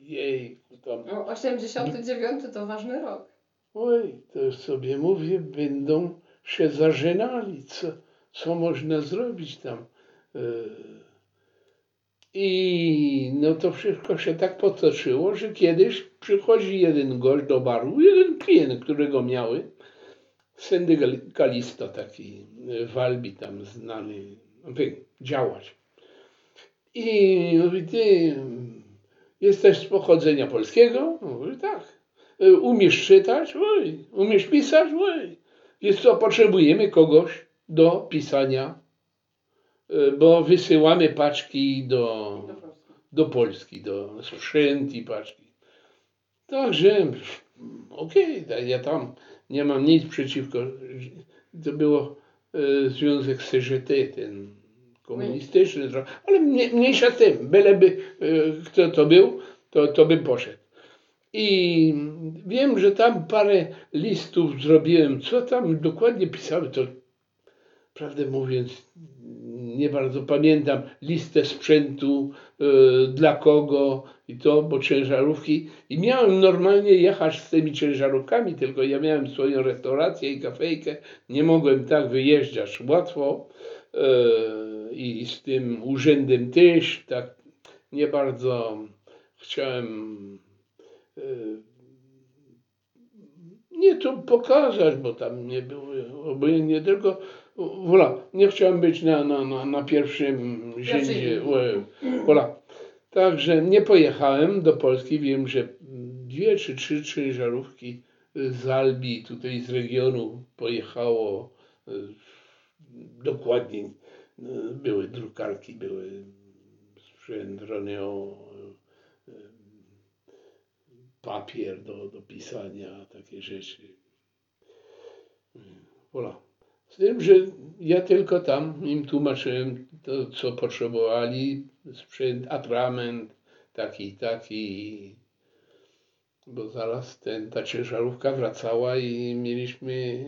jej, tam, No, 89 to ważny rok. oj, to już sobie mówię, będą się zażynali, co, co można zrobić tam. Yy. I no to wszystko się tak potoczyło, że kiedyś przychodzi jeden gość do baru, jeden klient, którego miały, syndykalista taki y, w Albi tam znany, wy, działacz. I mówi, ty jesteś z pochodzenia polskiego? Mówi, tak. "Y, Umiesz czytać? Oj. Umiesz pisać? Oj. Wiesz co, potrzebujemy kogoś do pisania, y, bo wysyłamy paczki do, Do Polski. do sprzęt i paczki. Także, okej, okay, ja tam nie mam nic przeciwko. To było e, związek CGT, ten komunistyczny, ale mnie, mniejsza tym, byleby e, kto to był, to, to bym poszedł. I wiem, że tam parę listów zrobiłem, co tam dokładnie pisały, to prawdę mówiąc, nie bardzo pamiętam listę sprzętu, y, dla kogo i to, bo ciężarówki. I miałem normalnie jechać z tymi ciężarówkami, tylko ja miałem swoją restaurację i kafejkę. Nie mogłem tak wyjeżdżać łatwo. y, I z tym urzędem też tak nie bardzo chciałem nie to pokazać, bo tam nie było obojętnie, tylko voilà, nie chciałem być na, na, na, na pierwszym rzędzie. Voilà. Także nie pojechałem do Polski. Wiem, że dwie czy trzy ciężarówki z Albi, tutaj z regionu pojechało. e, Dokładnie e, były drukarki, były sprzęt Roneo, e, papier do, do pisania, takie rzeczy. Voilà. Z tym, że ja tylko tam im tłumaczyłem to, co potrzebowali, sprzęt, atrament, taki, taki. Bo zaraz ten, ta ciężarówka wracała i mieliśmy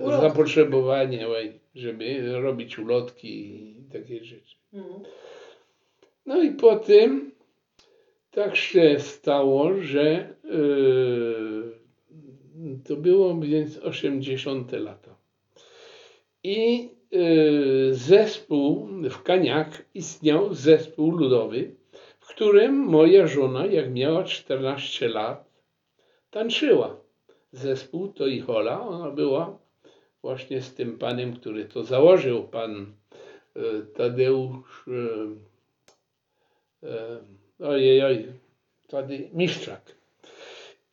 Ulotki. zapotrzebowanie, żeby robić ulotki i takie rzeczy. Mhm. No i potem tak się stało, że yy, to było więc 80 lata. I yy, zespół w Kaniak istniał zespół ludowy, w którym moja żona, jak miała 14 lat, tańczyła. Zespół to i Hola, ona była właśnie z tym panem, który to założył, pan yy, Tadeusz. Yy, e, ojej, oj, wtedy Mistrzak.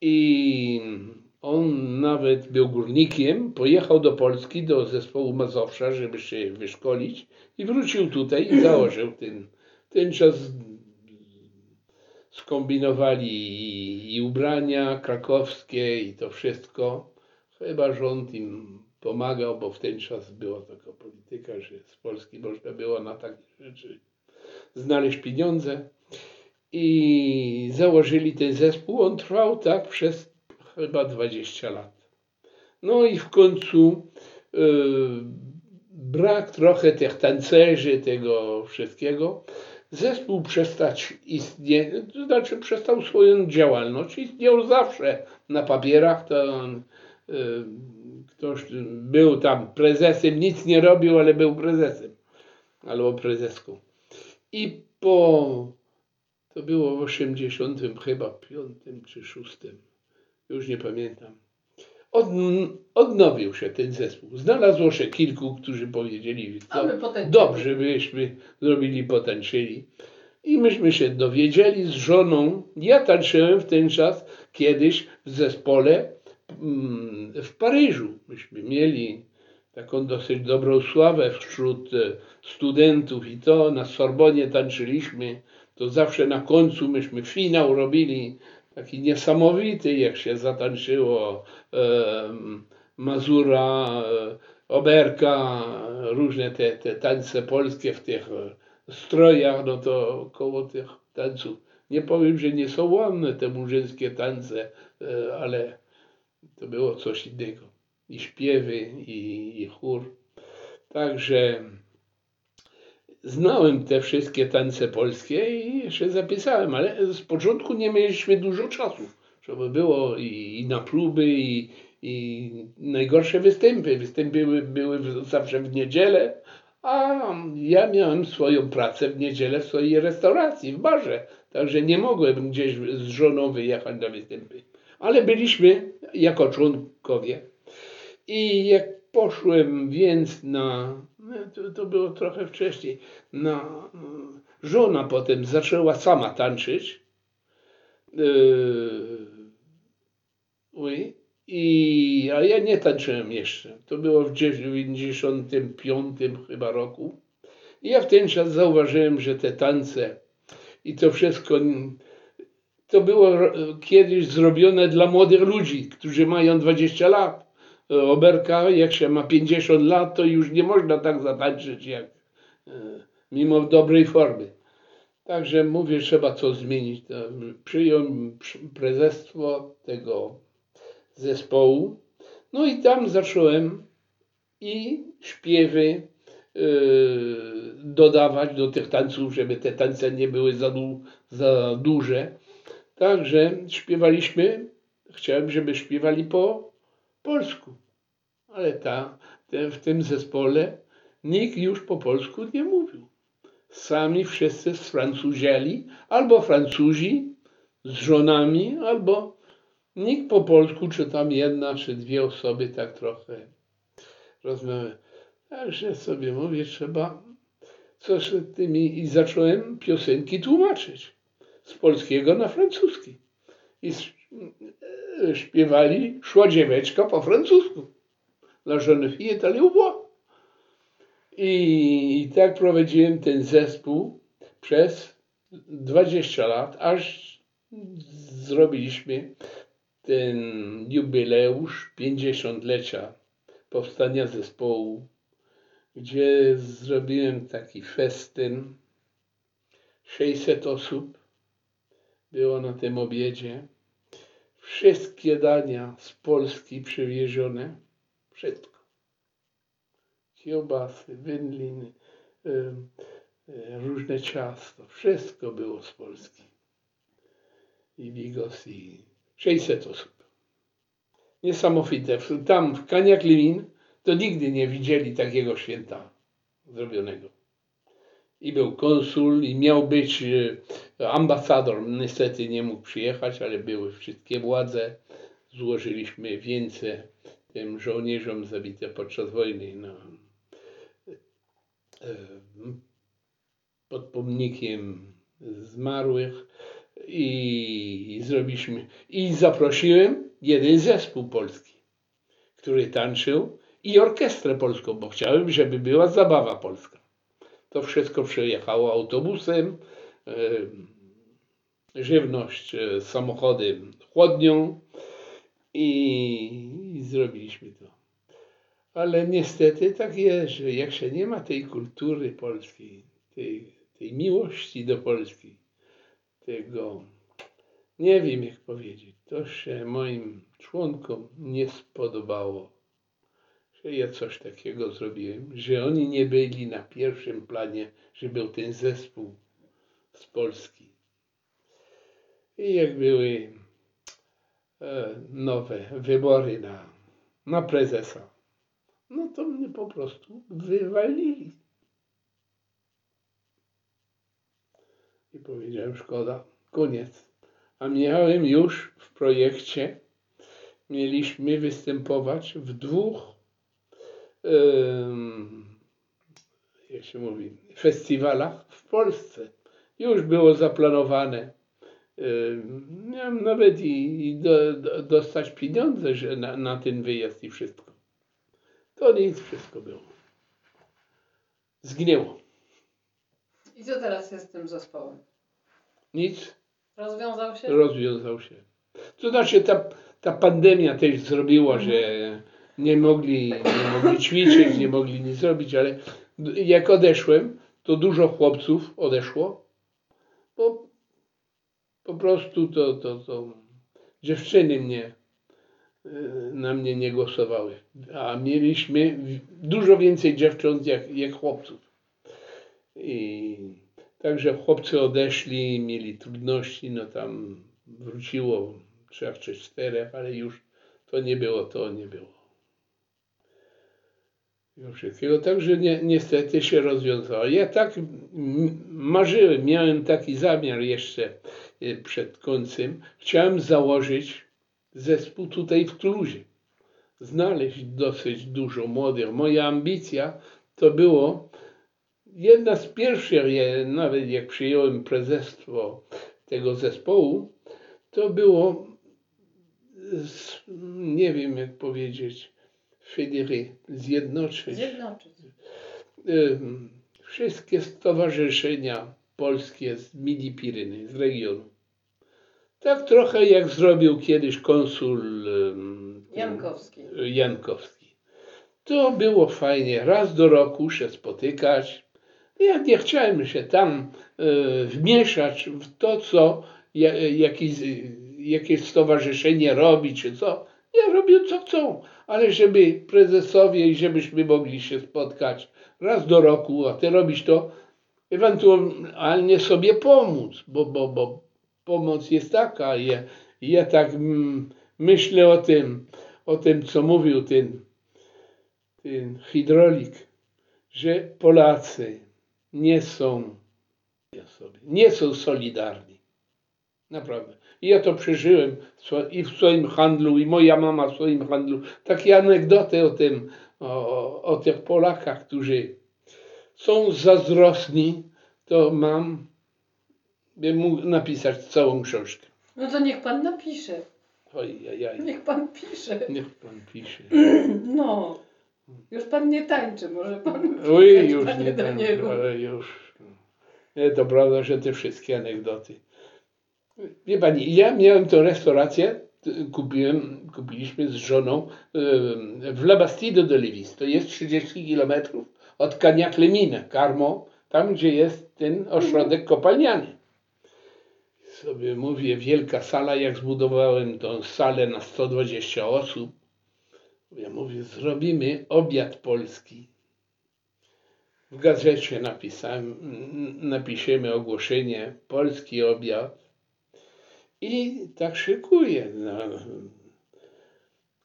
I on nawet był górnikiem, pojechał do Polski, do zespołu Mazowsza, żeby się wyszkolić i wrócił tutaj i założył ten, ten czas skombinowali i, i ubrania krakowskie i to wszystko. Chyba rząd im pomagał, bo w ten czas była taka polityka, że z Polski można było na takie rzeczy znaleźć pieniądze i założyli ten zespół. On trwał tak przez chyba 20 lat. No i w końcu y, brak trochę tych tancerzy, tego wszystkiego. Zespół przestać istnieć, to znaczy przestał swoją działalność. Istniał zawsze na papierach. To on, y, ktoś był tam prezesem, nic nie robił, ale był prezesem albo prezeską. I po, to było w 80 chyba, 5 czy 6, już nie pamiętam. Od, odnowił się ten zespół. Znalazło się kilku, którzy powiedzieli, potem- dobrze byśmy zrobili, potańczyli. I myśmy się dowiedzieli z żoną. Ja tańczyłem w ten czas kiedyś w zespole mm, w Paryżu. Myśmy mieli taką dosyć dobrą sławę wśród e, studentów i to na Sorbonie tańczyliśmy. To zawsze na końcu myśmy finał robili taki niesamowity, jak się zatańczyło em, Mazura, e, Oberka, różne te, te tańce polskie w tych e, strojach, no to koło tych tańców. Nie powiem, że nie są ładne te murzyńskie tańce, e, ale to było coś innego. i śpiewy, i, i chór. Także znałem te wszystkie tańce polskie i się zapisałem, ale z początku nie mieliśmy dużo czasu, żeby było i, i na próby, i, i najgorsze występy. Występy były, były zawsze w niedzielę, a ja miałem swoją pracę w niedzielę w swojej restauracji, w barze. Także nie mogłem gdzieś z żoną wyjechać na występy. Ale byliśmy jako członkowie. I jak poszłem więc na, to, to było trochę wcześniej, na, żona potem zaczęła sama tańczyć. Yy. I, a ja nie tańczyłem jeszcze. To było w 95 chyba roku. I ja w ten czas zauważyłem, że te tańce i to wszystko to było kiedyś zrobione dla młodych ludzi, którzy mają 20 lat. Oberka, jak się ma 50 lat, to już nie można tak zatańczyć, jak e, mimo dobrej formy. Także mówię, trzeba coś zmienić. Przyjąłem prezestwo tego zespołu. No i tam zacząłem i śpiewy dodawać do tych tańców, żeby te tańce nie były za, du za duże. Także śpiewaliśmy, chciałem, żeby śpiewali po polsku. Ale ta, te, w tym zespole nikt już po polsku nie mówił. Sami wszyscy sfrancuzieli, albo Francuzi z żonami, albo nikt po polsku, czy tam jedna, czy dwie osoby tak trochę rozmawiały. Także sobie mówię, trzeba coś z tymi i zacząłem piosenki tłumaczyć z polskiego na francuski. I e, śpiewali Szła dzieweczka po francusku. La jeune fille est allée au bois. I, I tak prowadziłem ten zespół przez 20 lat, aż zrobiliśmy ten jubileusz 50-lecia powstania zespołu, gdzie zrobiłem taki festyn. 600 osób było na tym obiedzie. Wszystkie dania z Polski przywiezione. Wszystko. Kiełbasy, wędliny, różne ciasto. Wszystko było z Polski. I bigos, i 600 osób. Niesamowite. Tam w Kaniak Limin to nigdy nie widzieli takiego święta zrobionego. I był konsul, i miał być e, ambasador. Niestety nie mógł przyjechać, ale były wszystkie władze. Złożyliśmy więcej tym żołnierzom zabitym podczas wojny na, e, pod pomnikiem zmarłych i, i zrobiliśmy. I zaprosiłem jeden zespół polski, który tańczył i orkiestrę polską, bo chciałem, żeby była zabawa polska. To wszystko przyjechało autobusem, żywność e, samochodem, chłodnią i, zrobiliśmy to. Ale niestety tak jest, że jak się nie ma tej kultury polskiej, tej, tej miłości do Polski, tego, nie wiem jak powiedzieć, to się moim członkom nie spodobało, ja coś takiego zrobiłem, że oni nie byli na pierwszym planie, że był ten zespół z Polski. I jak były e, nowe wybory na, na prezesa, no to mnie po prostu wywalili. I powiedziałem, szkoda, koniec. A miałem już w projekcie, mieliśmy występować w dwóch, jak się mówi, festiwalach w Polsce. Już było zaplanowane. Miałem nawet i, i do, do, dostać pieniądze że na, na ten wyjazd i wszystko. To nic, wszystko było. Zgniło. I co teraz jest z tym zespołem? Nic, Rozwiązał się? rozwiązał się. To znaczy ta, ta pandemia też zrobiła, że nie mogli, nie mogli ćwiczyć, nie mogli nic zrobić, ale jak odeszłem, to dużo chłopców odeszło, bo po prostu to, to, to dziewczyny mnie y, na mnie nie głosowały. A mieliśmy dużo więcej dziewcząt jak, jak chłopców. I także chłopcy odeszli, mieli trudności, no tam wróciło trzech czy czterech, ale już to nie było, to nie było. Wszystkiego. Także nie, niestety się rozwiązało. Ja tak marzyłem, miałem taki zamiar jeszcze y, przed końcem. Chciałem założyć zespół tutaj w Tuluzie. Znaleźć dosyć dużo młodych. Moja ambicja to było jedna z pierwszych, nawet jak przyjąłem prezestwo tego zespołu, to było, nie wiem jak powiedzieć, fédérer, zjednoczyć Zjednoczyć. wszystkie stowarzyszenia polskie z Midi Pireny, z regionu. Tak trochę jak zrobił kiedyś konsul Jankowski. Jankowski. To było fajnie, raz do roku się spotykać. Ja nie chciałem się tam e, wmieszać w to, co ja, jakieś, jakieś stowarzyszenie robi, czy co. Ja robię co chcą, ale żeby prezesowie i żebyśmy mogli się spotkać raz do roku, a ty robisz to, ewentualnie sobie pomóc, bo, bo, bo pomoc jest taka. Ja, ja tak mm, myślę o tym, o tym, co mówił ten, ten hydraulik, że Polacy nie są nie są solidarni. Naprawdę. I ja to przeżyłem i w swoim handlu, i moja mama w swoim handlu. Takie anegdoty o tym, o, o tych Polakach, którzy są zazdrosni, to mam, bym mógł napisać całą książkę. No to niech pan napisze. Ojej, Niech pan pisze. niech pan pisze. No. Już pan nie tańczy, może pan. Oj, już nie Danielu. ale już. Nie, to prawda, że te wszystkie anegdoty. Wie pani, ja miałem tą restaurację, kupiłem, kupiliśmy z żoną em, w La Bastide de Levis. To jest 30 kilometrów od Cagnac-les-Mines, Carmo, tam gdzie jest ten ośrodek kopalniany. Sobie mówię, wielka sala, jak zbudowałem tą salę na 120 osób, ja mówię, zrobimy obiad polski. W gazecie napisałem, napiszemy ogłoszenie, polski obiad. I tak szykuję. No.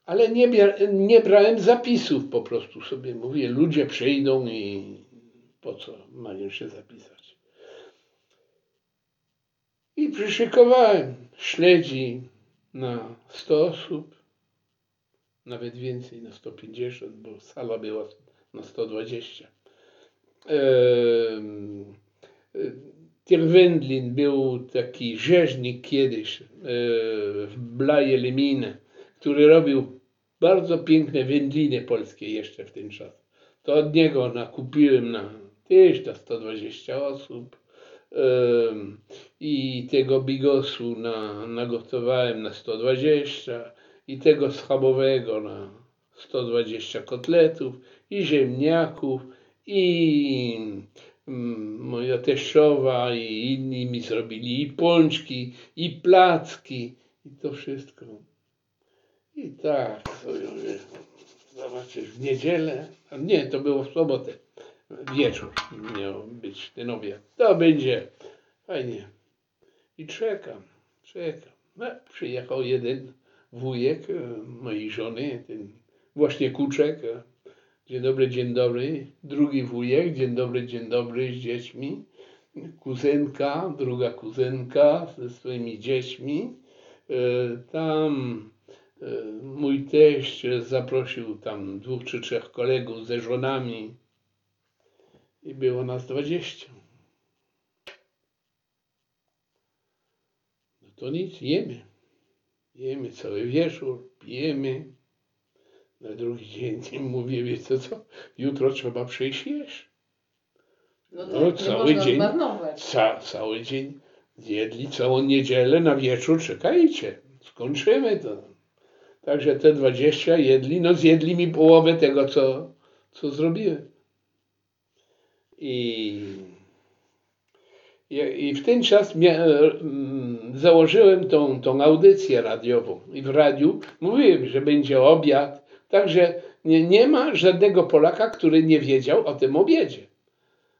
Ale nie, nie brałem zapisów, po prostu sobie mówię, ludzie przyjdą i po co mają się zapisać. I przyszykowałem śledzi na 100 osób, nawet więcej, na 150, bo sala była na 120. Em, wędlin był taki rzeźnik kiedyś e, w Blaje Lemine, który robił bardzo piękne wędliny polskie jeszcze w ten czas. To od niego nakupiłem na też na 120 osób i tego bigosu na, nagotowałem na 120 i tego schabowego na 120 kotletów i ziemniaków i moja teściowa i inni mi zrobili i pączki, i placki, i to wszystko. I tak, sobie zobaczysz, w niedzielę, a nie, to było w sobotę, wieczór miał być ten obiad. To będzie fajnie. I czekam, czekam. No, przyjechał jeden wujek e, mojej żony, ten właśnie Kuczek, e, Dzień dobry, dzień dobry. Drugi wujek, dzień dobry, dzień dobry z dziećmi. Kuzynka, druga kuzynka ze swoimi dziećmi. E, Tam e, mój teść zaprosił tam dwóch czy trzech kolegów ze żonami i było nas dwadzieścia. No to nic, jemy. Jemy cały wieczór, pijemy. Na drugi dzień mówię, wiecie co, jutro trzeba przyjść jeść. No No, tak, cały dzień. Ca, cały dzień zjedli, całą niedzielę na wieczór, czekajcie, skończymy to. Także te 20 jedli, no zjedli mi połowę tego, co, co zrobiłem. I, I, i w ten czas mia, mm, założyłem tą, tą audycję radiową. I w radiu mówiłem, że będzie obiad. Także nie, nie ma żadnego Polaka, który nie wiedział o tym obiedzie.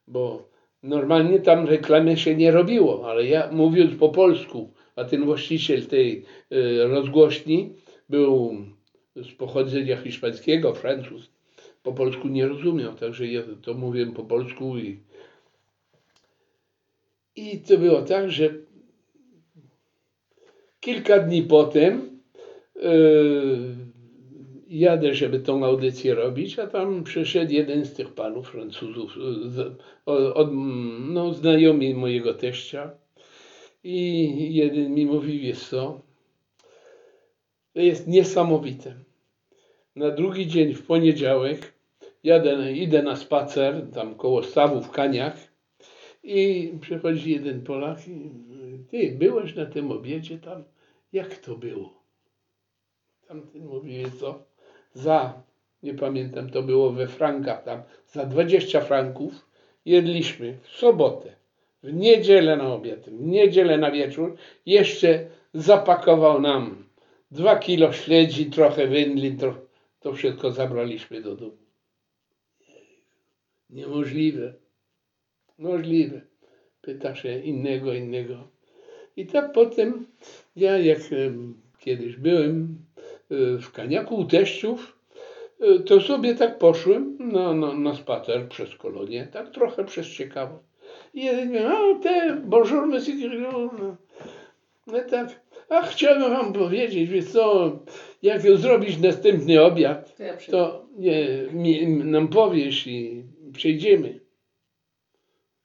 Bo normalnie tam reklamy się nie robiło, ale ja mówiąc po polsku, a ten właściciel tej y, rozgłośni był z pochodzenia hiszpańskiego, Francuz, po polsku nie rozumiał, także ja to mówiłem po polsku i, i to było tak, że kilka dni potem yy, jadę, żeby tą audycję robić, a tam przyszedł jeden z tych panów Francuzów, od, no, znajomi mojego teścia i jeden mi mówi, wiesz co, to jest niesamowite. Na drugi dzień, w poniedziałek, jadę, idę na spacer, tam koło stawów w Kaniach i przychodzi jeden Polak i ty, byłeś na tym obiedzie tam? Jak to było? Tamten mówi, co, za, nie pamiętam, to było we frankach tam, za 20 franków jedliśmy w sobotę, w niedzielę na obiad, w niedzielę na wieczór, jeszcze zapakował nam dwa kilo śledzi, trochę wędlin, to, wszystko zabraliśmy do domu. Niemożliwe. Możliwe. Pyta się innego, innego. I tak potem ja jak kiedyś byłem w Kaniaku u teściów, e, to sobie tak poszłem na, na, na spacer przez kolonię, tak trochę przez ciekawość. I jeden mówi, a te, bonjour monsieur Grillon. No tak, a chciałem wam powiedzieć, wiesz co, jak zrobić następny obiad, To ja przyjdę. to nie, mi, nam powiesz i przejdziemy.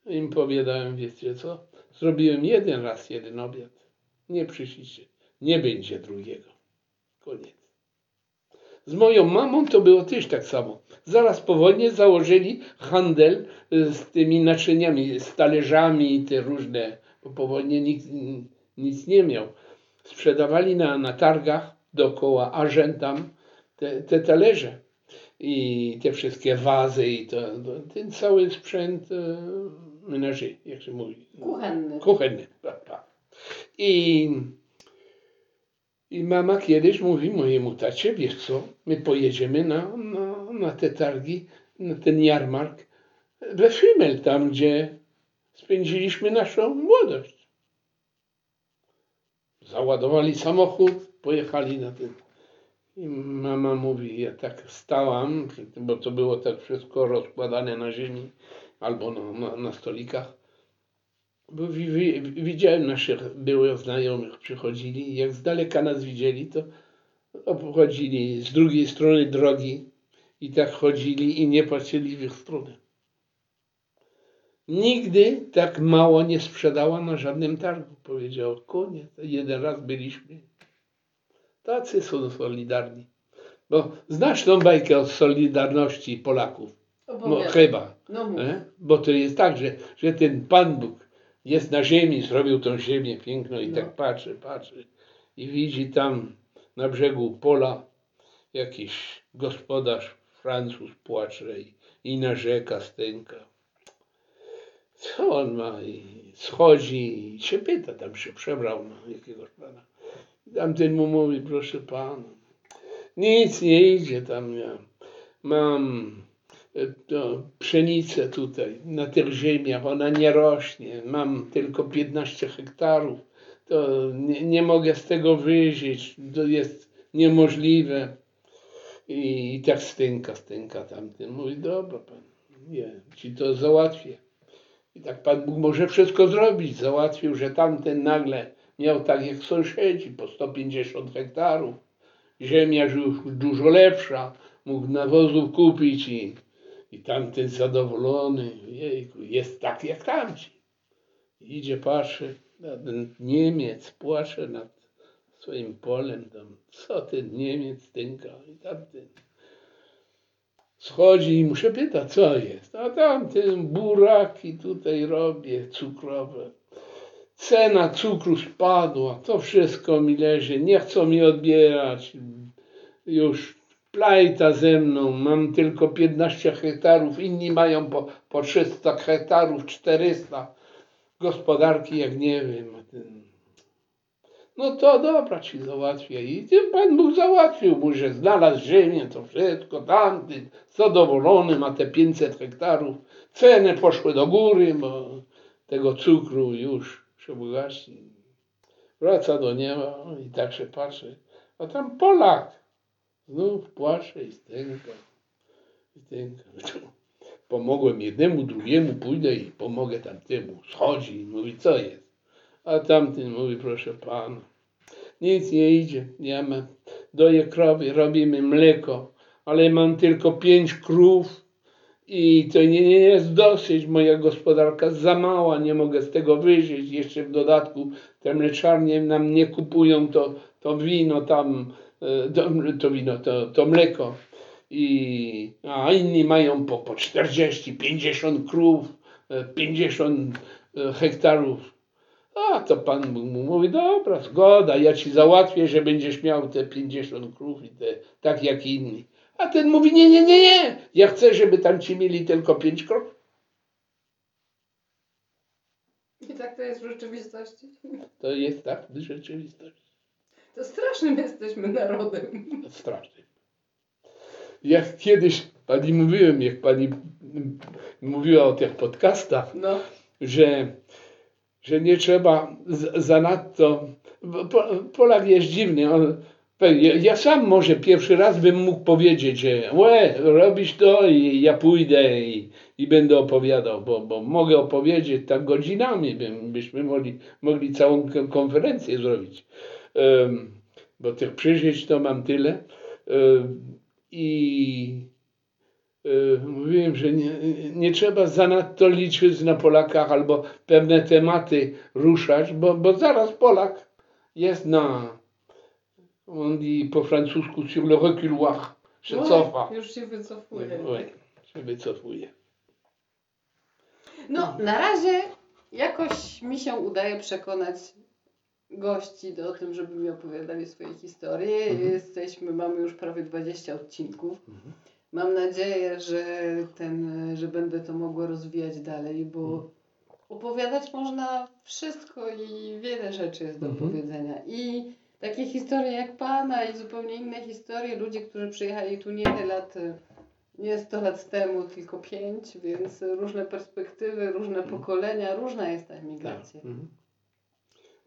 Im powiadałem, wiecie co, zrobiłem jeden raz jeden obiad. Nie przyszliście, nie będzie drugiego. Koniec. Z moją mamą to było też tak samo. Zaraz po wojnie założyli handel y, z tymi naczyniami, z talerzami i te różne, bo po wojnie nikt nic nie miał. Sprzedawali na, na targach dookoła Ażen tam te, te talerze i te wszystkie wazy i to, to, ten cały sprzęt e, jak się mówi. Kuchenny. Kuchenny. pa, pa. I, I mama kiedyś mówi mojemu tacie, wiesz co, my pojedziemy na, na, na te targi, na ten jarmark we Fimmel, tam gdzie spędziliśmy naszą młodość. Załadowali samochód, pojechali na ten. I mama mówi, ja tak stałam, bo to było tak wszystko rozkładane na ziemi albo na, na, na stolikach. Bo wi, wi, widziałem naszych byłych znajomych, przychodzili jak z daleka nas widzieli, to obchodzili z drugiej strony drogi i tak chodzili i nie patrzyli w ich stronę. Nigdy tak mało nie sprzedała na żadnym targu. Powiedział, koniec, jeden raz byliśmy. Tacy są solidarni. Bo znasz tą bajkę o solidarności Polaków? No chyba. No. E? Bo to jest tak, że, że ten Pan Bóg jest na ziemi, zrobił tą ziemię piękną i No. tak patrzy, patrzy i widzi tam na brzegu pola jakiś gospodarz Francuz płacze i, i narzeka, stęka. Co on ma? I schodzi i się pyta, tam się przebrał na jakiegoś pana. Tamten mu mówi, proszę pana, nic nie idzie tam, ja mam to pszenicę tutaj na tych ziemiach, ona nie rośnie, mam tylko 15 hektarów, to nie, nie mogę z tego wyżyć, to jest niemożliwe. I, i tak stynka, stynka tamten. Mówi, dobra pan, nie, ci to załatwię. I tak Pan Bóg może wszystko zrobić. Załatwił, że tamten nagle miał tak jak sąsiedzi, po 150 hektarów. Ziemia już dużo lepsza, mógł nawozów kupić i, i tamten zadowolony. Jejku, jest tak jak tamci. Idzie, patrzy, ten Niemiec płacze nad swoim polem tam. Co ten Niemiec tynka i tamten. Schodzi i mu się pyta, co jest. A tamten buraki tutaj robię cukrowe. Cena cukru spadła, to wszystko mi leży, nie chcą mi odbierać. Już plajta ze mną, mam tylko 15 hektarów, inni mają po, po 300 hektarów, 400. gospodarki, jak nie wiem. No to dobra, ci załatwię. I tym Pan Bóg załatwił mu, że znalazł ziemię, to wszystko, tamty zadowolony, ma te 500 hektarów. Ceny poszły do góry, bo tego cukru już się bogaci. Wraca do nieba i tak się patrzy. A tam Polak znów płacze i stęka. I stęka. Pomogłem jednemu, drugiemu, pójdę i pomogę tamtemu. Schodzi i mówi, co jest? A tamten mówi, proszę pana, nic nie idzie. Ja mam, doję krowy, robimy mleko, ale mam tylko pięć krów i to nie, nie jest dosyć. Moja gospodarka za mała, nie mogę z tego wyżyć. Jeszcze w dodatku te mleczarnie nam nie kupują to, to wino tam, to, to wino, to, to mleko. I, a inni mają po, po 40, 50 krów, e, 50 e, hektarów. A to Pan mu mówi, dobra, zgoda, ja ci załatwię, że będziesz miał te 50 krów i te, tak jak inni. A ten mówi, nie, nie, nie, nie, ja chcę, żeby tam ci mieli tylko 5 krów. I tak to jest w rzeczywistości. To jest tak w rzeczywistości. To strasznym jesteśmy narodem. Strasznie. Jak kiedyś pani mówiłem, jak pani mówiła o tych podcastach, No. że, że nie trzeba z- zanadto. Polak jest dziwny. On, ja, sam może pierwszy raz bym mógł powiedzieć, że łe, robisz to i ja pójdę i, i będę opowiadał, bo, bo mogę opowiedzieć tak godzinami, bym, byśmy mogli, mogli całą konferencję zrobić. Bo tych przeżyć to mam tyle. I y, mówiłem, że nie, nie trzeba zanadto liczyć na Polakach albo pewne tematy ruszać, bo, bo zaraz Polak jest na, on dit po francusku, sur le reculoir, się cofa. Już się wycofuje. Oj, się wycofuje. No, na razie jakoś mi się udaje przekonać gości do tym, żeby mi opowiadali swoje historie. Mhm. Jesteśmy, mamy już prawie 20 odcinków. Mam nadzieję, że ten, że będę to mogła rozwijać dalej, bo Mhm. opowiadać można wszystko i wiele rzeczy jest do Mhm. opowiedzenia. I takie historie jak Pana i zupełnie inne historie, ludzie, którzy przyjechali tu nie lat, nie 100 lat temu, tylko 5, więc różne perspektywy, różne pokolenia, różna jest ta emigracja. Tak.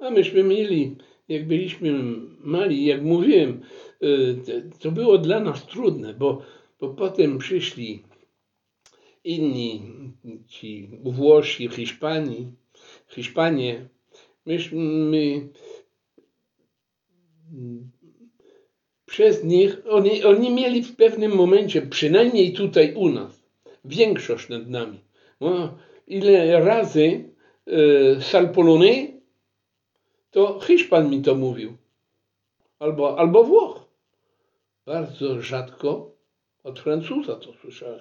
A myśmy mieli, jak byliśmy mali, jak mówiłem, y, to- było dla nas trudne, bo, bo potem przyszli inni, ci Włosi, Hiszpanii, Hiszpanie. Myśmy przez nich, oni, oni mieli w pewnym momencie, przynajmniej tutaj u nas, większość nad nami. No, ile razy e, sal polonais, to Hiszpan mi to mówił. Albo, albo Włoch. Bardzo rzadko od Francuza to słyszałem.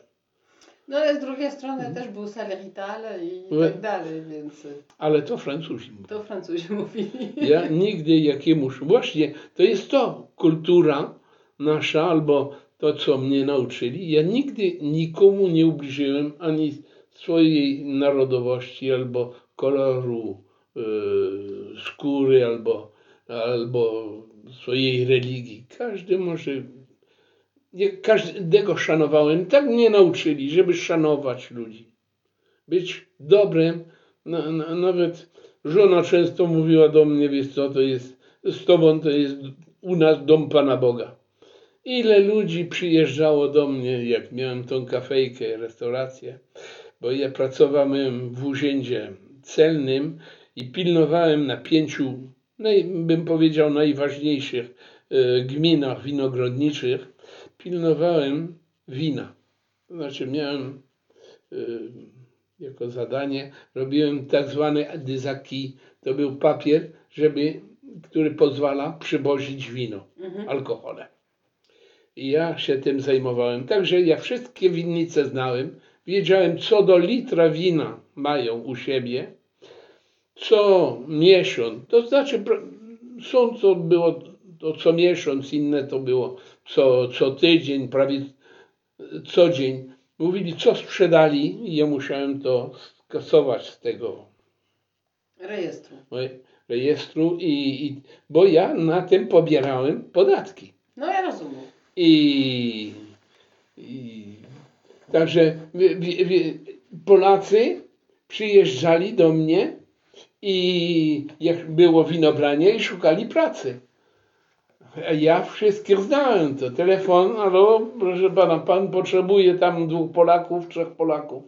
No ale z drugiej strony też był Salerital i Mhm. tak dalej, więc Ale to Francuzi mówią. to Francuzi mówili. Ja nigdy jakiemuś, właśnie to jest to kultura nasza, albo to, co mnie nauczyli. Ja nigdy nikomu nie ubliżyłem ani swojej narodowości, albo koloru skóry, albo, albo swojej religii. Każdy może, nie, każdego szanowałem. Tak mnie nauczyli, żeby szanować ludzi. Być dobrym, na, na, nawet Żona często mówiła do mnie, wiesz co, to jest, z tobą to jest u nas dom Pana Boga. Ile ludzi przyjeżdżało do mnie, jak miałem tą kafejkę, restaurację, bo ja pracowałem w urzędzie celnym i pilnowałem na pięciu, bym powiedział, najważniejszych e, gminach winogrodniczych, pilnowałem wina. Znaczy miałem e, jako zadanie robiłem tak zwany adyzaki. To był papier, żeby, który pozwala przywozić wino, Mhm. alkohole. I ja się tym zajmowałem. Także ja wszystkie winnice znałem. Wiedziałem, co do litra wina mają u siebie, co miesiąc. To znaczy, są co było to co miesiąc, inne to było co, co tydzień, prawie co dzień. Mówili, co sprzedali, i ja musiałem to skasować z tego Rejestru. rejestru i, i bo ja na tym pobierałem podatki. No ja rozumiem. I, i także Polacy przyjeżdżali do mnie i jak było winobranie i szukali pracy. A ja wszystkich znałem. To telefon, ale proszę pana, pan potrzebuje tam dwóch Polaków, trzech Polaków.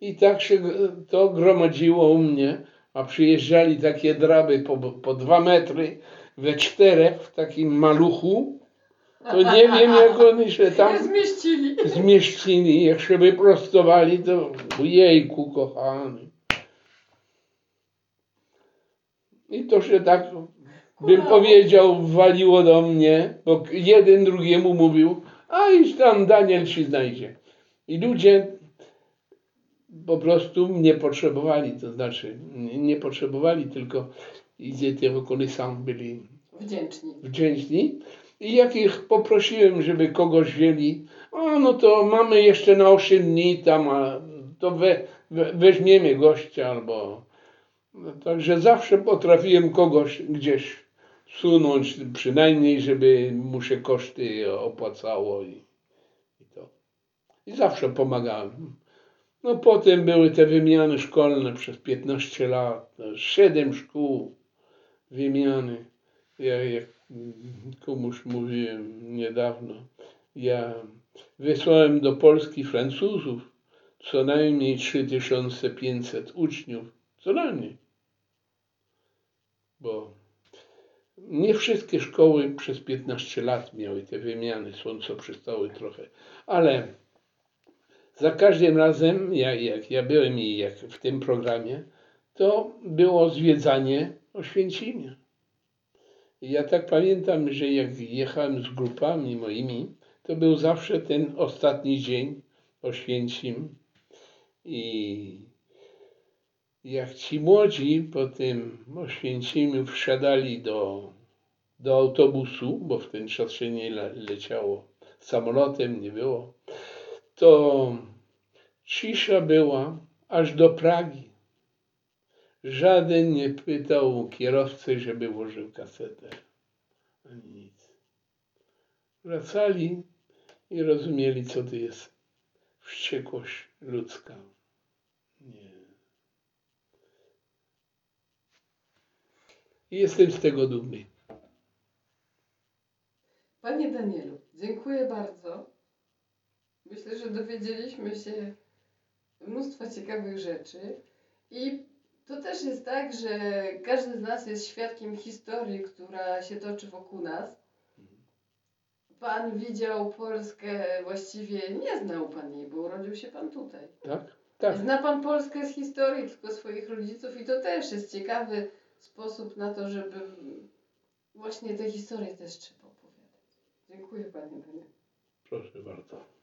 I tak się g- to gromadziło u mnie, a przyjeżdżali takie draby po, po dwa metry, we czterech w takim maluchu. To nie wiem jak oni się tam zmieścili. zmieścili, jak się wyprostowali, to jejku kochany. I to się tak, bym powiedział, waliło do mnie, bo jeden drugiemu mówił, a iż tam Daniel ci znajdzie. I ludzie po prostu mnie potrzebowali, to znaczy nie potrzebowali, tylko étaient reconnaissants, byli Wdzięczni. wdzięczni. I jak ich poprosiłem, żeby kogoś wzięli, o no to mamy jeszcze na 8 dni tam, a to we, we, weźmiemy gościa albo... No, także zawsze potrafiłem kogoś gdzieś sunąć, przynajmniej żeby mu się koszty opłacało i, i to. I zawsze pomagałem. No potem były te wymiany szkolne przez 15 lat, 7 szkół wymiany. Ja jak komuś mówiłem niedawno, ja wysłałem do Polski Francuzów co najmniej 3500 uczniów, co najmniej. Bo nie wszystkie szkoły przez 15 lat miały te wymiany, są co przystały trochę, ale za każdym razem, jak, jak ja byłem i jak w tym programie, to było zwiedzanie Oświęcimia. Ja tak pamiętam, że jak jechałem z grupami moimi, to był zawsze ten ostatni dzień Oświęcim. I jak ci młodzi po tym Oświęcimiu wsiadali do, do autobusu, bo w ten czas się nie le- leciało samolotem, nie było, to cisza była aż do Pragi. Żaden nie pytał kierowcy, żeby włożył kasetę. Ani nic. Wracali i rozumieli, co to jest wściekłość ludzka. I jestem z tego dumny. Panie Danielu, dziękuję bardzo. Myślę, że dowiedzieliśmy się mnóstwa ciekawych rzeczy i to też jest tak, że każdy z nas jest świadkiem historii, która się toczy wokół nas. Pan widział Polskę, właściwie nie znał Pan jej, bo urodził się Pan tutaj. Tak? Tak. Zna Pan Polskę z historii, tylko swoich rodziców i to też jest ciekawy sposób na to, żeby właśnie tę historię też trzeba opowiadać. Dziękuję Panie. Proszę bardzo.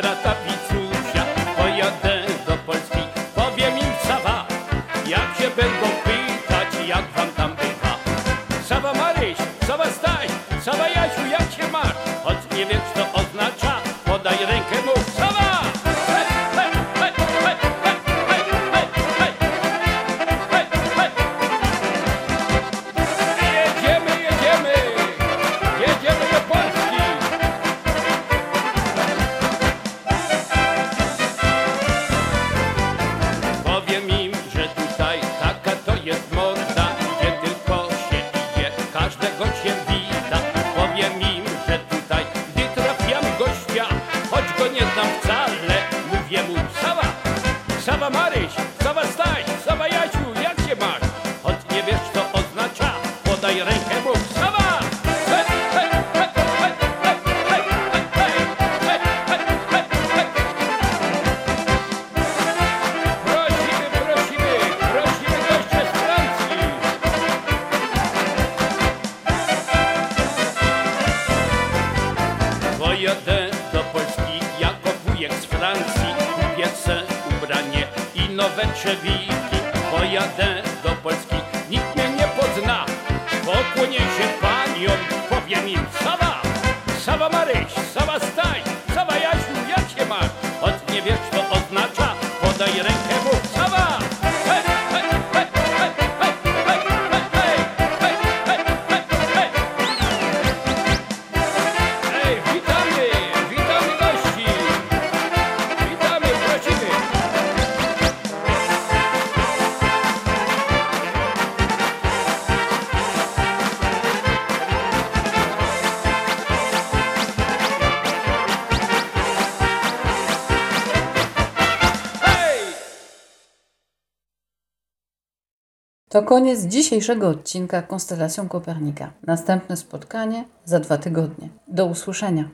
but I thought To koniec dzisiejszego odcinka Konstelacją Kopernika. Następne spotkanie za dwa tygodnie. Do usłyszenia.